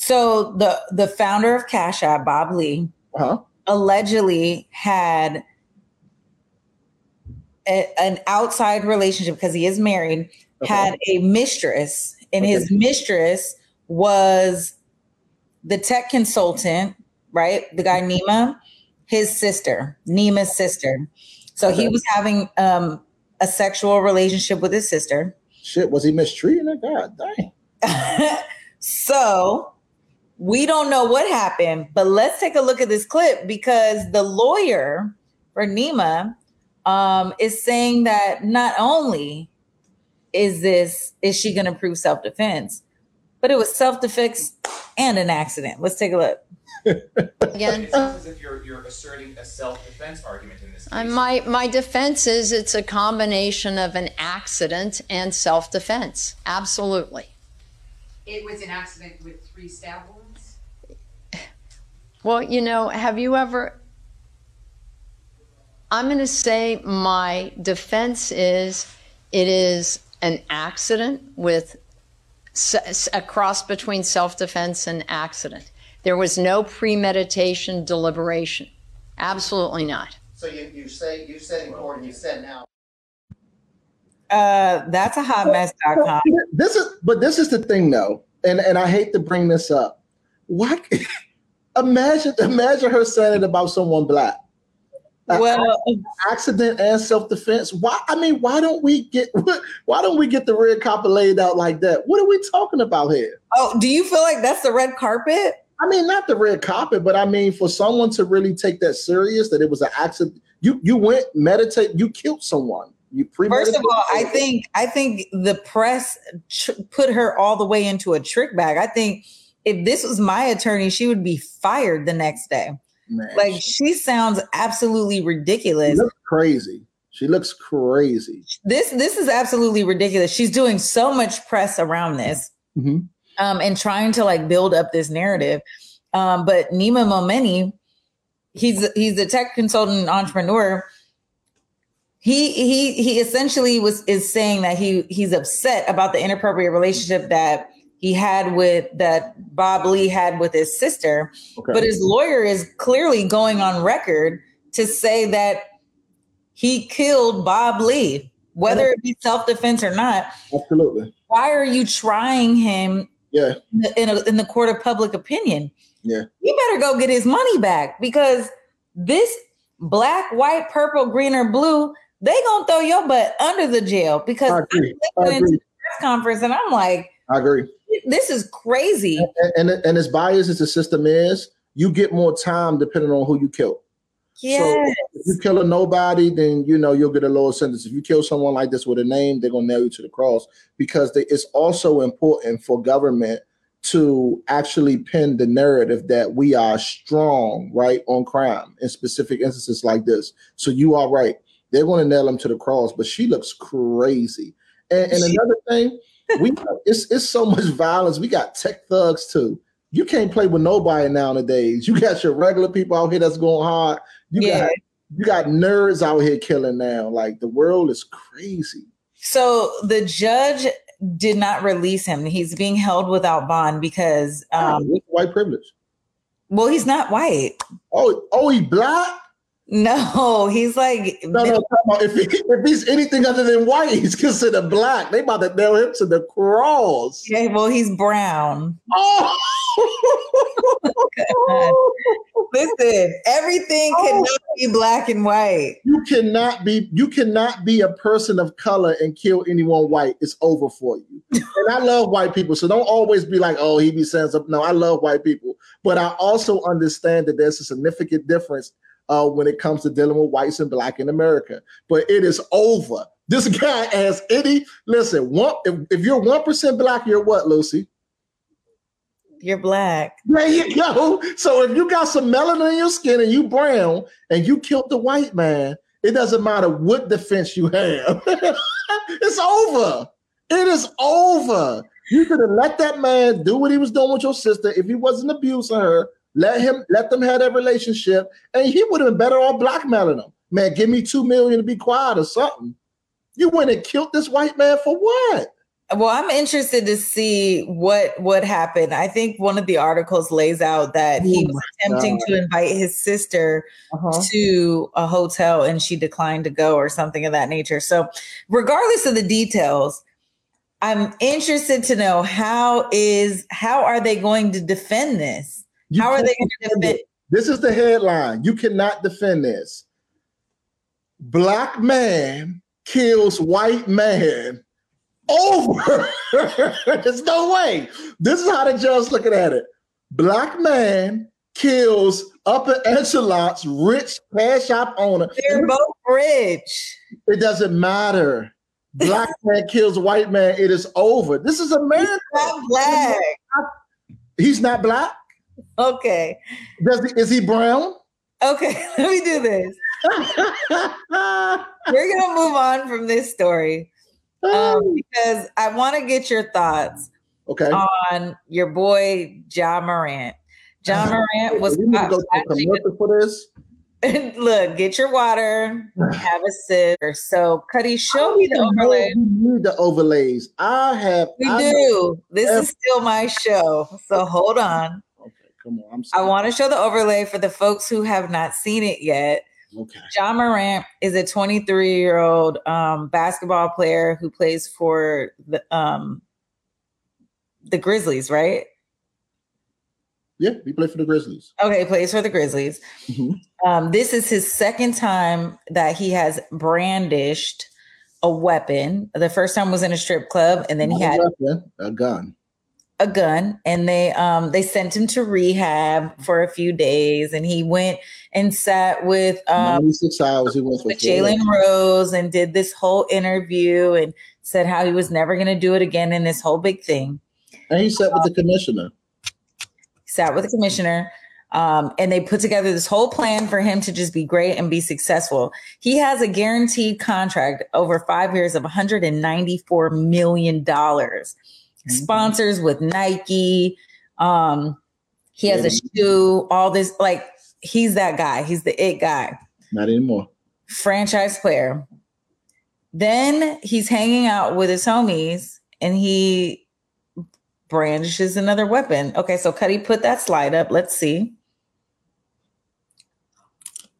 [SPEAKER 1] So the the founder of Cash App, Bob Lee,
[SPEAKER 2] Uh-huh.
[SPEAKER 1] allegedly had a- an outside relationship because he is married.
[SPEAKER 2] Okay.
[SPEAKER 1] Had a mistress, and his mistress was the tech consultant, right? The guy Nima, his sister, Nima's sister. So he was having um, a sexual relationship with his sister.
[SPEAKER 2] Shit, was he mistreating her? God dang.
[SPEAKER 1] so we don't know what happened, but let's take a look at this clip because the lawyer for Nima um, is saying that not only is this is she going to prove self defense, but it was self defense and an accident. Let's take a look.
[SPEAKER 16] Again,
[SPEAKER 17] It's as if you're, you're asserting a self-defense argument in this case.
[SPEAKER 16] My my defense is it's a combination of an accident and self-defense. Absolutely.
[SPEAKER 18] It was an accident with three stab wounds.
[SPEAKER 16] Well, you know, have you ever? I'm going to say my defense is it is an accident with a cross between self-defense and accident. There was no premeditation, deliberation. Absolutely not.
[SPEAKER 9] So you, you say you said in court and you said now.
[SPEAKER 1] Uh, that's a hot mess.com.
[SPEAKER 2] This is, but this is the thing, though, and and I hate to bring this up. Why? Imagine, imagine her saying it about someone black.
[SPEAKER 1] Well- uh,
[SPEAKER 2] accident and self defense. Why? I mean, why don't we get? Why don't we get the red carpet laid out like that? What are we talking about here?
[SPEAKER 1] Oh, do you feel like that's the red carpet?
[SPEAKER 2] I mean, not the red carpet, but I mean, for someone to really take that serious, that it was an accident. You you went meditate. You killed someone. You
[SPEAKER 1] First of all, I think I think the press tr- put her all the way into a trick bag. I think if this was my attorney, she would be fired the next day.
[SPEAKER 2] Man,
[SPEAKER 1] Like she sounds absolutely
[SPEAKER 2] she
[SPEAKER 1] ridiculous.
[SPEAKER 2] looks crazy. She looks crazy.
[SPEAKER 1] This this is absolutely ridiculous. She's doing so much press around this
[SPEAKER 2] Mhm.
[SPEAKER 1] um, and trying to like build up this narrative. Um, but Nima Momeni, he's he's a tech consultant entrepreneur. He he he essentially was is saying that he he's upset about the inappropriate relationship that he had with that Bob Lee had with his sister.
[SPEAKER 2] Okay.
[SPEAKER 1] But his lawyer is clearly going on record to say that he killed Bob Lee, whether it be self defense or not.
[SPEAKER 2] Absolutely.
[SPEAKER 1] Why are you trying him
[SPEAKER 2] Yeah.
[SPEAKER 1] in the, in, a, in the court of public opinion?
[SPEAKER 2] Yeah.
[SPEAKER 1] He better go get his money back because this black, white, purple, green, or blue, they gonna throw your butt under the jail because
[SPEAKER 2] I
[SPEAKER 1] I
[SPEAKER 2] agree. I
[SPEAKER 1] to
[SPEAKER 2] agree.
[SPEAKER 1] the press conference and I'm like,
[SPEAKER 2] I agree.
[SPEAKER 1] This is crazy.
[SPEAKER 2] And, and and as biased as the system is, you get more time depending on who you kill.
[SPEAKER 1] Yeah.
[SPEAKER 2] So if you kill a nobody, then you know you'll get a lower sentence. If you kill someone like this with a name, they're gonna nail you to the cross because they, it's also important for government to actually pin the narrative that we are strong, right, on crime in specific instances like this. So you are right. They're going to nail him to the cross, but she looks crazy. And, and another thing, we it's it's so much violence. We got tech thugs too. You can't play with nobody nowadays. You got your regular people out here that's going hard. You
[SPEAKER 1] Yeah.
[SPEAKER 2] got you got nerds out here killing now. Like the world is crazy.
[SPEAKER 1] So the judge did not release him. He's being held without bond because um
[SPEAKER 2] white privilege.
[SPEAKER 1] well, he's not white.
[SPEAKER 2] Oh, oh, he black?
[SPEAKER 1] No, he's like
[SPEAKER 2] No, no. If, he, if he's anything other than white, he's considered black. They about to nail him to the cross.
[SPEAKER 1] Okay, well, he's brown.
[SPEAKER 2] Oh.
[SPEAKER 1] Listen, everything oh. cannot be black and white.
[SPEAKER 2] you cannot be you cannot be a person of color and kill anyone white. It's over for you. and I love white people, so don't always be like, "Oh, he be saying something." No, I love white people, but I also understand that there's a significant difference uh, when it comes to dealing with whites and black in America. But it is over. This guy has any listen. One, if, if you're one percent black, you're what, Lucy?
[SPEAKER 1] You're black.
[SPEAKER 2] There you go. So if you got some melanin in your skin and you brown and you killed the white man, it doesn't matter what defense you have. it's over. It is over. You could have let that man do what he was doing with your sister if he wasn't abusing her. Let him let them have that relationship, and he would have been better off blackmailing them. Man, give me two million to be quiet or something. You went and killed this white man for what?
[SPEAKER 1] Well, I'm interested to see what what happened. I think one of the articles lays out that he
[SPEAKER 2] Oh
[SPEAKER 1] was attempting to invite his sister
[SPEAKER 2] Uh-huh.
[SPEAKER 1] to a hotel and she declined to go or something of that nature. So, regardless of the details, I'm interested to know how is how are they going to defend this?
[SPEAKER 2] You
[SPEAKER 1] how are they going to defend? It?
[SPEAKER 2] This is the headline. You cannot defend this. Black man kills white man over. There's no way. This is how the judge is looking at it. Black man kills upper echelons, rich cash shop owner.
[SPEAKER 1] They're both rich.
[SPEAKER 2] It doesn't matter. Black man kills white man. It is over. This is America.
[SPEAKER 1] Not black.
[SPEAKER 2] He's not black.
[SPEAKER 1] Okay.
[SPEAKER 2] Does he, is he brown?
[SPEAKER 1] Okay, let me do this. We're gonna move on from this story um, because I want to get your thoughts
[SPEAKER 2] Okay.
[SPEAKER 1] on your boy Ja Morant. Ja Morant was
[SPEAKER 2] We
[SPEAKER 1] caught
[SPEAKER 2] go to a
[SPEAKER 1] flashing-
[SPEAKER 2] for this.
[SPEAKER 1] Look, get your water, have a sip. So, Cuddy, show me the overlay.
[SPEAKER 2] We need the overlays. I have.
[SPEAKER 1] We
[SPEAKER 2] I
[SPEAKER 1] do. This is still my show. So hold on.
[SPEAKER 2] Come on. I'm
[SPEAKER 1] I want to show the overlay for the folks who have not seen it yet.
[SPEAKER 2] Okay.
[SPEAKER 1] Ja Morant is a 23 year old um, basketball player who plays for the um, the Grizzlies, right?
[SPEAKER 2] Yeah, he played for the Grizzlies.
[SPEAKER 1] Okay, plays for the Grizzlies.
[SPEAKER 2] Mhm.
[SPEAKER 1] Um, this is his second time that he has brandished a weapon. The first time was in a strip club, and then he had
[SPEAKER 2] a weapon, a gun.
[SPEAKER 1] A gun and they um they sent him to rehab for a few days and he went and sat with um
[SPEAKER 2] 96 hours he went
[SPEAKER 1] with Jalen Rose and did this whole interview and said how he was never gonna do it again in this whole big thing.
[SPEAKER 2] And he sat with the commissioner.
[SPEAKER 1] Sat with the commissioner. Um, and they put together this whole plan for him to just be great and be successful. He has a guaranteed contract over five years of $194 million. Sponsors with Nike. Um, he has a shoe, all this, like he's that guy. He's the it guy.
[SPEAKER 2] Not anymore.
[SPEAKER 1] franchise player. Then he's hanging out with his homies and he brandishes another weapon. Okay, so Cuddy put that slide up. Let's see.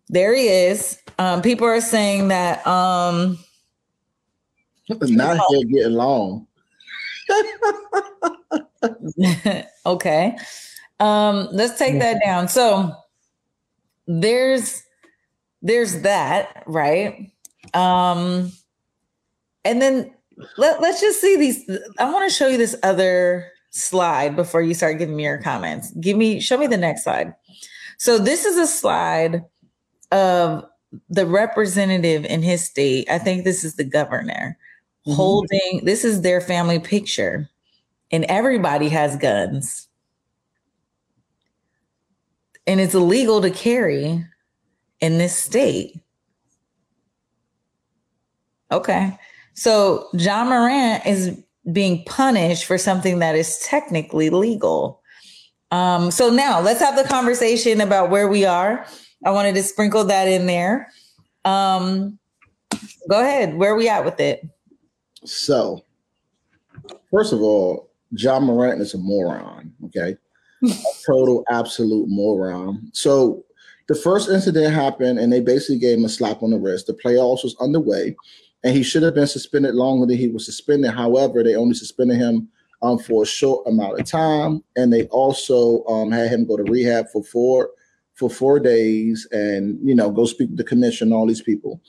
[SPEAKER 1] There he is. Um, people are saying that um
[SPEAKER 2] Not here getting long.
[SPEAKER 1] okay. Um, let's take that down. So there's there's that, right? Um and then let, let's just see these. I want to show you this other slide before you start giving me your comments. Give me show me the next slide. So this is a slide of the representative in his state, I think this is the governor, mm-hmm. holding this is their family picture, and everybody has guns. And it's illegal to carry in this state. Okay. So Ja Morant is being punished for something that is technically legal. Um, so now let's have the conversation about where we are. I wanted to sprinkle that in there. Um, go ahead. Where are we at with it?
[SPEAKER 2] So, first of all, Ja Morant is a moron. Okay, a total absolute moron. So, the first incident happened, and they basically gave him a slap on the wrist. The playoffs was underway and he should have been suspended longer than he was suspended. However, they only suspended him um, for a short amount of time, and they also um, had him go to rehab for four for four days, and you know go speak to the commission, all these people,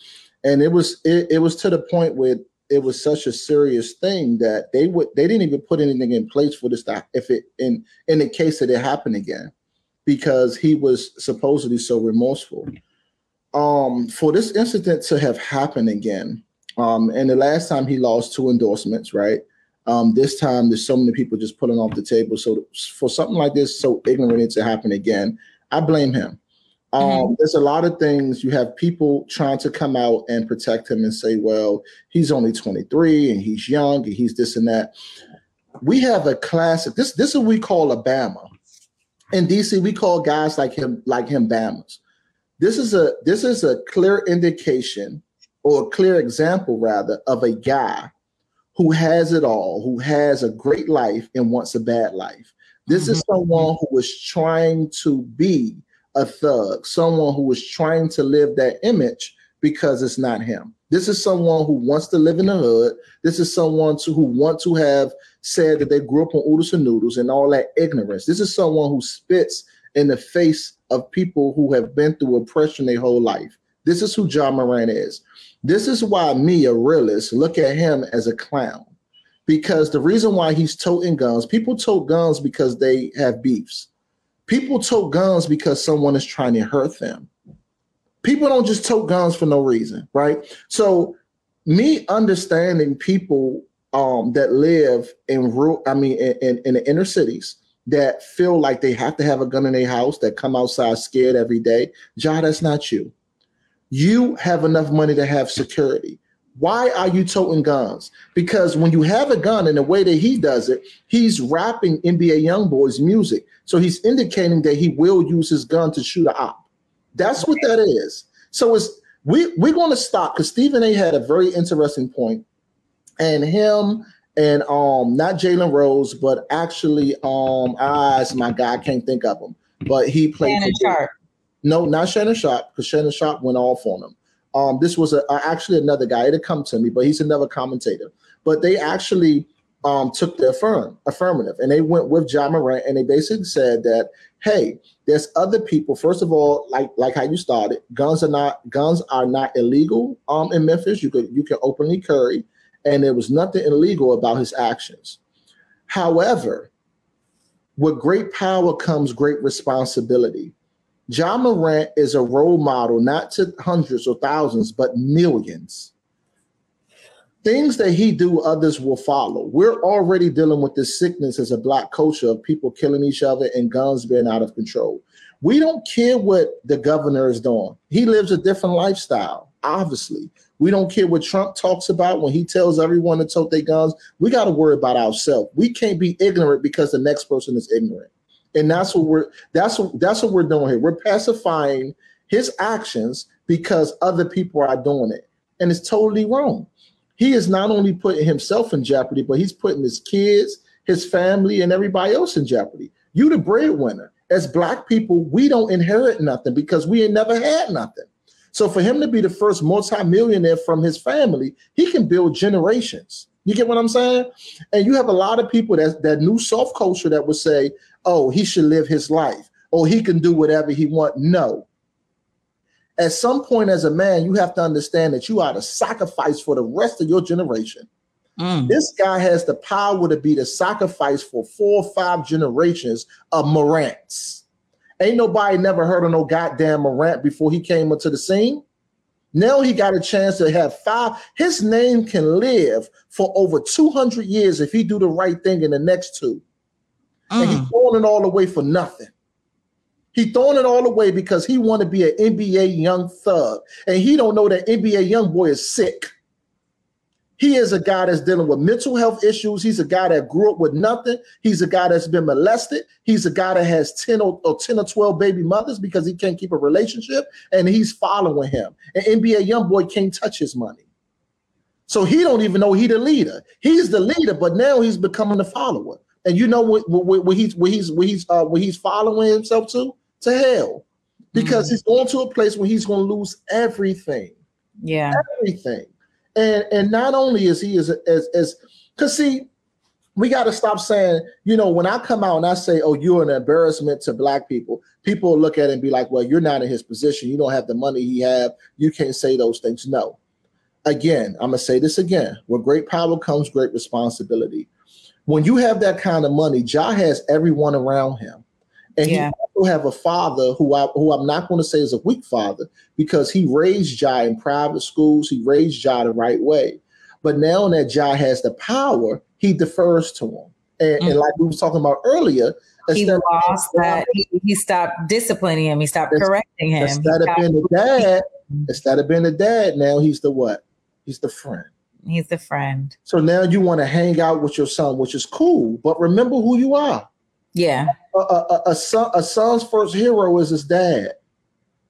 [SPEAKER 2] and it was it, it was to the point where it was such a serious thing that they would they didn't even put anything in place for this to, if it in in the case that it happened again because he was supposedly so remorseful um for this incident to have happened again um, and the last time he lost two endorsements, right? Um, this time there's so many people just pulling off the table. So for something like this, so ignorant to happen again, I blame him. Um, mm-hmm. There's a lot of things. You have people trying to come out and protect him and say, well, he's only 23 and he's young and he's this and that. We have a classic. This this is what we call a Bama. In DC, we call guys like him like him Bamas. This is a this is a clear indication or a clear example rather of a guy who has it all, who has a great life and wants a bad life. This mm-hmm. is someone who was trying to be a thug, someone who is trying to live that image because it's not him. This is someone who wants to live in the hood. This is someone to, who want to have said that they grew up on oodles and noodles and all that ignorance. This is someone who spits in the face of people who have been through oppression their whole life. This is who John Moran is. This is why me, a realist, look at him as a clown. Because the reason why he's toting guns, people tote guns because they have beefs. People tote guns because someone is trying to hurt them. People don't just tote guns for no reason, right? So me understanding people um, that live in rural, I mean, in, in, in the inner cities that feel like they have to have a gun in their house, that come outside scared every day. Ja, that's not you you have enough money to have security. Why are you toting guns? Because when you have a gun in the way that he does it, he's rapping NBA YoungBoy's music. So he's indicating that he will use his gun to shoot a op. That's what that is. So it's we we're going to stop because Stephen A. had a very interesting point, and him and um not Jalen Rose, but actually um ah, my guy, I can't think of him, but he played.
[SPEAKER 1] Shannon Sharpe.
[SPEAKER 2] No, not Shannon Sharpe, because Shannon Sharpe went off on him. Um, this was a, actually another guy. It had come to me, but he's another commentator. But they actually um, took the affirm, affirmative and they went with Ja Morant and they basically said that, hey, there's other people. First of all, like like how you started, guns are not guns are not illegal um, in Memphis. You could you can openly carry, and there was nothing illegal about his actions. However, with great power comes great responsibility. Ja Morant is a role model, not to hundreds or thousands, but millions. Things that he do, others will follow. We're already dealing with this sickness as a black culture of people killing each other and guns being out of control. We don't care what the governor is doing. He lives a different lifestyle, obviously. We don't care what Trump talks about when he tells everyone to tote their guns. We got to worry about ourselves. We can't be ignorant because the next person is ignorant and that's what we're that's what that's what we're doing here. We're pacifying his actions because other people are doing it, and it's totally wrong. He is not only putting himself in jeopardy, but he's putting his kids, his family, and everybody else in jeopardy. You, the breadwinner, as black people, we don't inherit nothing because we ain't never had nothing. So for him to be the first multimillionaire from his family, he can build generations. You get what I'm saying? And you have a lot of people that that new soft culture that would say, "Oh, he should live his life. Oh, he can do whatever he want." No. At some point, as a man, you have to understand that you are to sacrifice for the rest of your generation. Mm. This guy has the power to be the sacrifice for four or five generations of Morants. Ain't nobody never heard of no goddamn Morant before he came into the scene. Now he got a chance to have five. His name can live for over 200 years if he do the right thing in the next two. Mm. And he's throwing it all away for nothing. He throwing it all away because he want to be an NBA young thug. And he don't know that NBA young boy is sick. He is a guy that's dealing with mental health issues. He's a guy that grew up with nothing. He's a guy that's been molested. He's a guy that has 10 or, or 10 or 12 baby mothers because he can't keep a relationship and he's following him. An NBA young boy can't touch his money. So he don't even know he the leader. He's the leader, but now he's becoming the follower. And you know what, what, what he's what he's what he's uh, what he's following himself to? To hell. Because mm-hmm. he's going to a place where he's going to lose everything.
[SPEAKER 1] Yeah.
[SPEAKER 2] Everything. And and not only is he as as as because see, we got to stop saying, you know, when I come out and I say, oh, you're an embarrassment to black people, people look at it and be like, well, you're not in his position. You don't have the money he have. You can't say those things. No. Again, I'm gonna say this again. With great power comes great responsibility. When you have that kind of money, Ja has everyone around him. And yeah. he also have a father who I who I'm not going to say is a weak father because he raised Ja in private schools. He raised Ja the right way. But now that Ja has the power, he defers to him. And, mm-hmm. and like we were talking about earlier,
[SPEAKER 1] he lost that. He, he, stopped disciplining him. He stopped correcting him.
[SPEAKER 2] Instead of being the dad, instead of being the dad, now he's the what? He's the friend.
[SPEAKER 1] He's the friend.
[SPEAKER 2] So now you want to hang out with your son, which is cool. But remember who you are.
[SPEAKER 1] Yeah.
[SPEAKER 2] A, a, a, son, a son's first hero is his dad.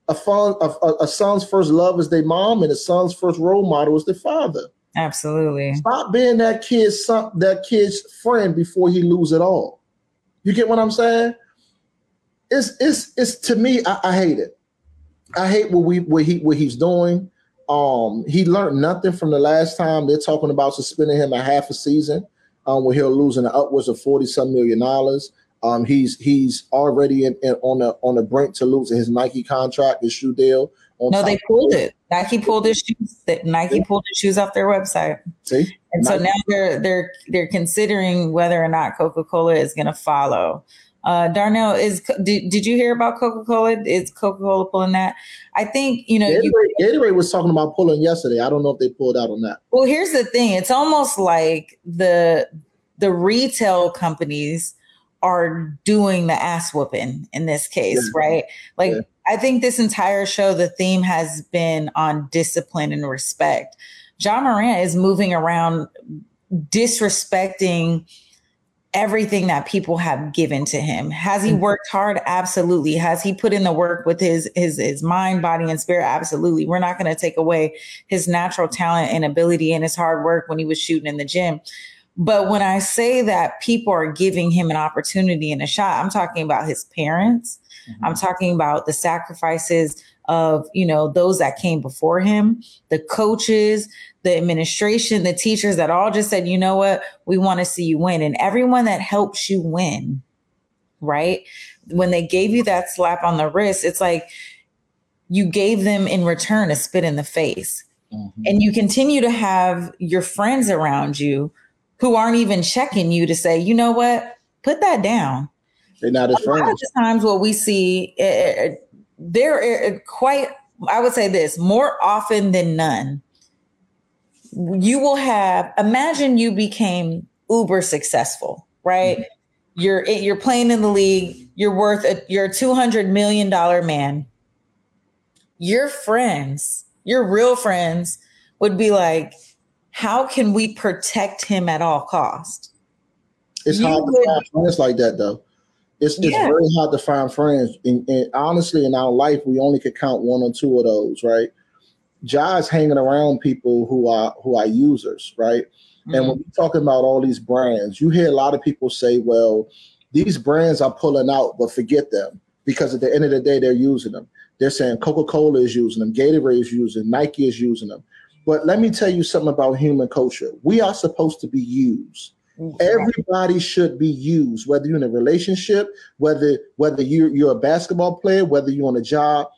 [SPEAKER 2] A, fun, a, a son's first love is their mom, and a son's first role model is their father.
[SPEAKER 1] Absolutely.
[SPEAKER 2] Stop being that kid's son, that kid's friend before he lose it all. You get what I'm saying? It's it's it's to me, I, I hate it. I hate what we what he what he's doing. Um, he learned nothing from the last time. They're talking about suspending him a half a season, um, where he'll lose an upwards of forty some million dollars. Um, he's he's already in, in, on the on the brink to lose his Nike contract, his shoe deal.
[SPEAKER 1] no, they pulled it. Nike pulled his shoes. Nike yeah. pulled his shoes off their website.
[SPEAKER 2] See,
[SPEAKER 1] and Nike. so now they're they're they're considering whether or not Coca Cola is going to follow. Uh, Darnell, is did, did you hear about Coca Cola? Is Coca Cola pulling that? I think you know.
[SPEAKER 2] Gatorade,
[SPEAKER 1] you,
[SPEAKER 2] Gatorade was talking about pulling yesterday. I don't know if they pulled out on that.
[SPEAKER 1] Well, here's the thing. It's almost like the the retail companies are doing the ass whooping in this case, yeah. right? Like, yeah. I think this entire show, the theme has been on discipline and respect. Ja Morant is moving around disrespecting everything that people have given to him. Has he mm. worked hard? Absolutely. Has he put in the work with his his his mind, body, and spirit? Absolutely. We're not going to take away his natural talent and ability and his hard work when he was shooting in the gym. But when I say that people are giving him an opportunity and a shot, I'm talking about his parents. Mm-hmm. I'm talking about the sacrifices of, you know, those that came before him, the coaches, the administration, the teachers that all just said, you know what, we want to see you win. And everyone that helps you win, right? When they gave you that slap on the wrist, it's like you gave them in return a spit in the face. Mm-hmm. And you continue to have your friends around you who aren't even checking you to say, you know what, put that down.
[SPEAKER 2] They're not as friends. A lot of
[SPEAKER 1] times, what we see, uh, there uh, quite, I would say this more often than none. You will have. Imagine you became uber successful, right? Mm-hmm. You're you're playing in the league. You're worth a, you're a two hundred million dollar man. Your friends, your real friends, would be like, how can we protect him at all cost?
[SPEAKER 2] It's you hard would, to find friends like that though. It's, it's yeah. very hard to find friends. And, and, honestly, in our life, we only could count one or two of those, right? Ja's hanging around people who are who are users, right? Mm-hmm. And when we're talking about all these brands, you hear a lot of people say, well, these brands are pulling out, but forget them because at the end of the day, they're using them. They're saying Coca-Cola is using them, Gatorade is using, Nike is using them. But let me tell you something about human culture. We are supposed to be used. Everybody should be used, whether you're in a relationship, whether whether you're you're a basketball player, whether you're on a job.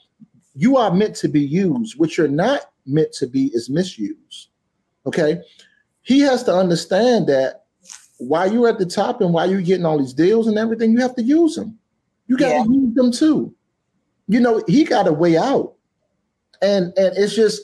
[SPEAKER 2] You are meant to be used. What you're not meant to be is misused. Okay. He has to understand that while you're at the top and while you're getting all these deals and everything, you have to use them. You got to yeah. use them too. You know, he got a way out. And and it's just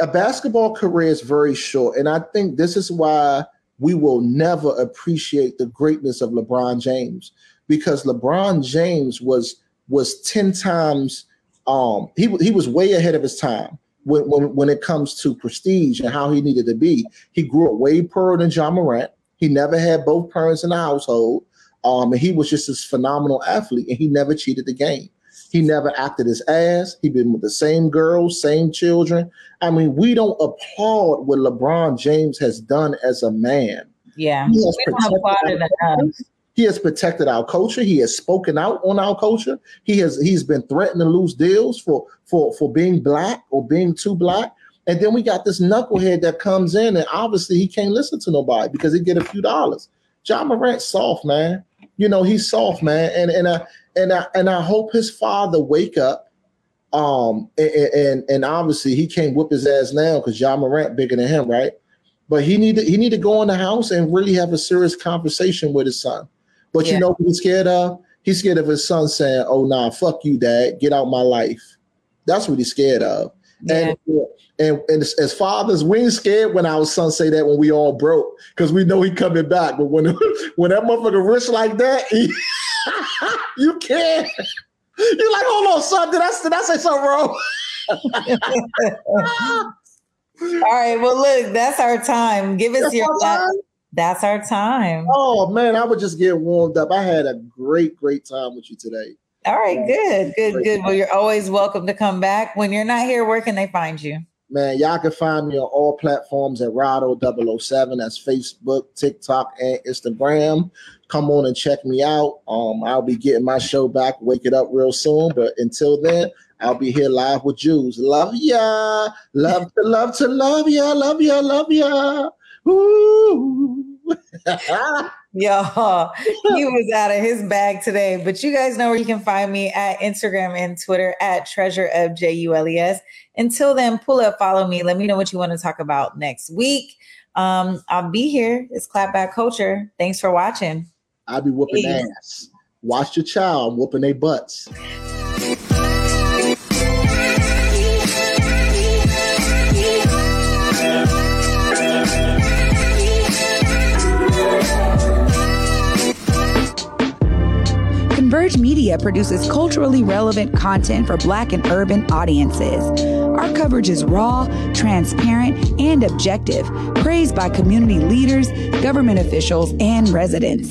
[SPEAKER 2] a basketball career is very short. And I think this is why we will never appreciate the greatness of LeBron James because LeBron James was was 10 times um he he was way ahead of his time when, when when it comes to prestige and how he needed to be. He grew up way poorer than Ja Morant. He never had both parents in the household. Um, and he was just this phenomenal athlete, and he never cheated the game. He never acted his ass. He been with the same girls, same children. I mean, we don't applaud what LeBron James has done as a man.
[SPEAKER 1] Yeah, he has,
[SPEAKER 2] protected, he has protected our culture. He has spoken out on our culture. He has he's been threatened to lose deals for for for being black or being too black. And then we got this knucklehead that comes in, and obviously he can't listen to nobody because he get a few dollars. Ja Morant soft, man. You know, he's soft, man. And and I and I and I hope his father wake up. Um and and, and obviously he can't whip his ass now because Ja Morant bigger than him, right? But he need to he need to go in the house and really have a serious conversation with his son. But yeah. you know what he's scared of? He's scared of his son saying, "Oh nah, fuck you, dad, get out my life." That's what he's scared of. Yeah. And, and and as fathers, we ain't scared when our son say that when we all broke because we know he coming back. But when when that motherfucker rich like that, he, you can't. You're like, hold on, son. Did I, did I say something wrong?
[SPEAKER 1] All right. Well, look, that's our time. Give us that's your. Time? That's our time.
[SPEAKER 2] Oh man, I would just get warmed up. I had a great, great time with you today.
[SPEAKER 1] All right, good, good, good. Well, you're always welcome to come back. When you're not here, where can they find you?
[SPEAKER 2] Man, y'all can find me on all platforms at Rado007. That's Facebook, TikTok, and Instagram. Come on and check me out. Um, I'll be getting my show back, Wake It Up real soon. But until then, I'll be here live with Jules. Love ya. Love to love to love ya. Love ya. Love ya. Ooh.
[SPEAKER 1] Yo, he was out of his bag today. But you guys know where you can find me at Instagram and Twitter at treasure of J U L E S. Until then, pull up, follow me. Let me know what you want to talk about next week. Um, I'll be here. It's Clapback Culture. Thanks for watching.
[SPEAKER 2] I'll be whooping Peace. ass. Watch your child whooping their butts.
[SPEAKER 14] Converge Media produces culturally relevant content for Black and urban audiences. Our coverage is raw, transparent, and objective, praised by community leaders, government officials, and residents.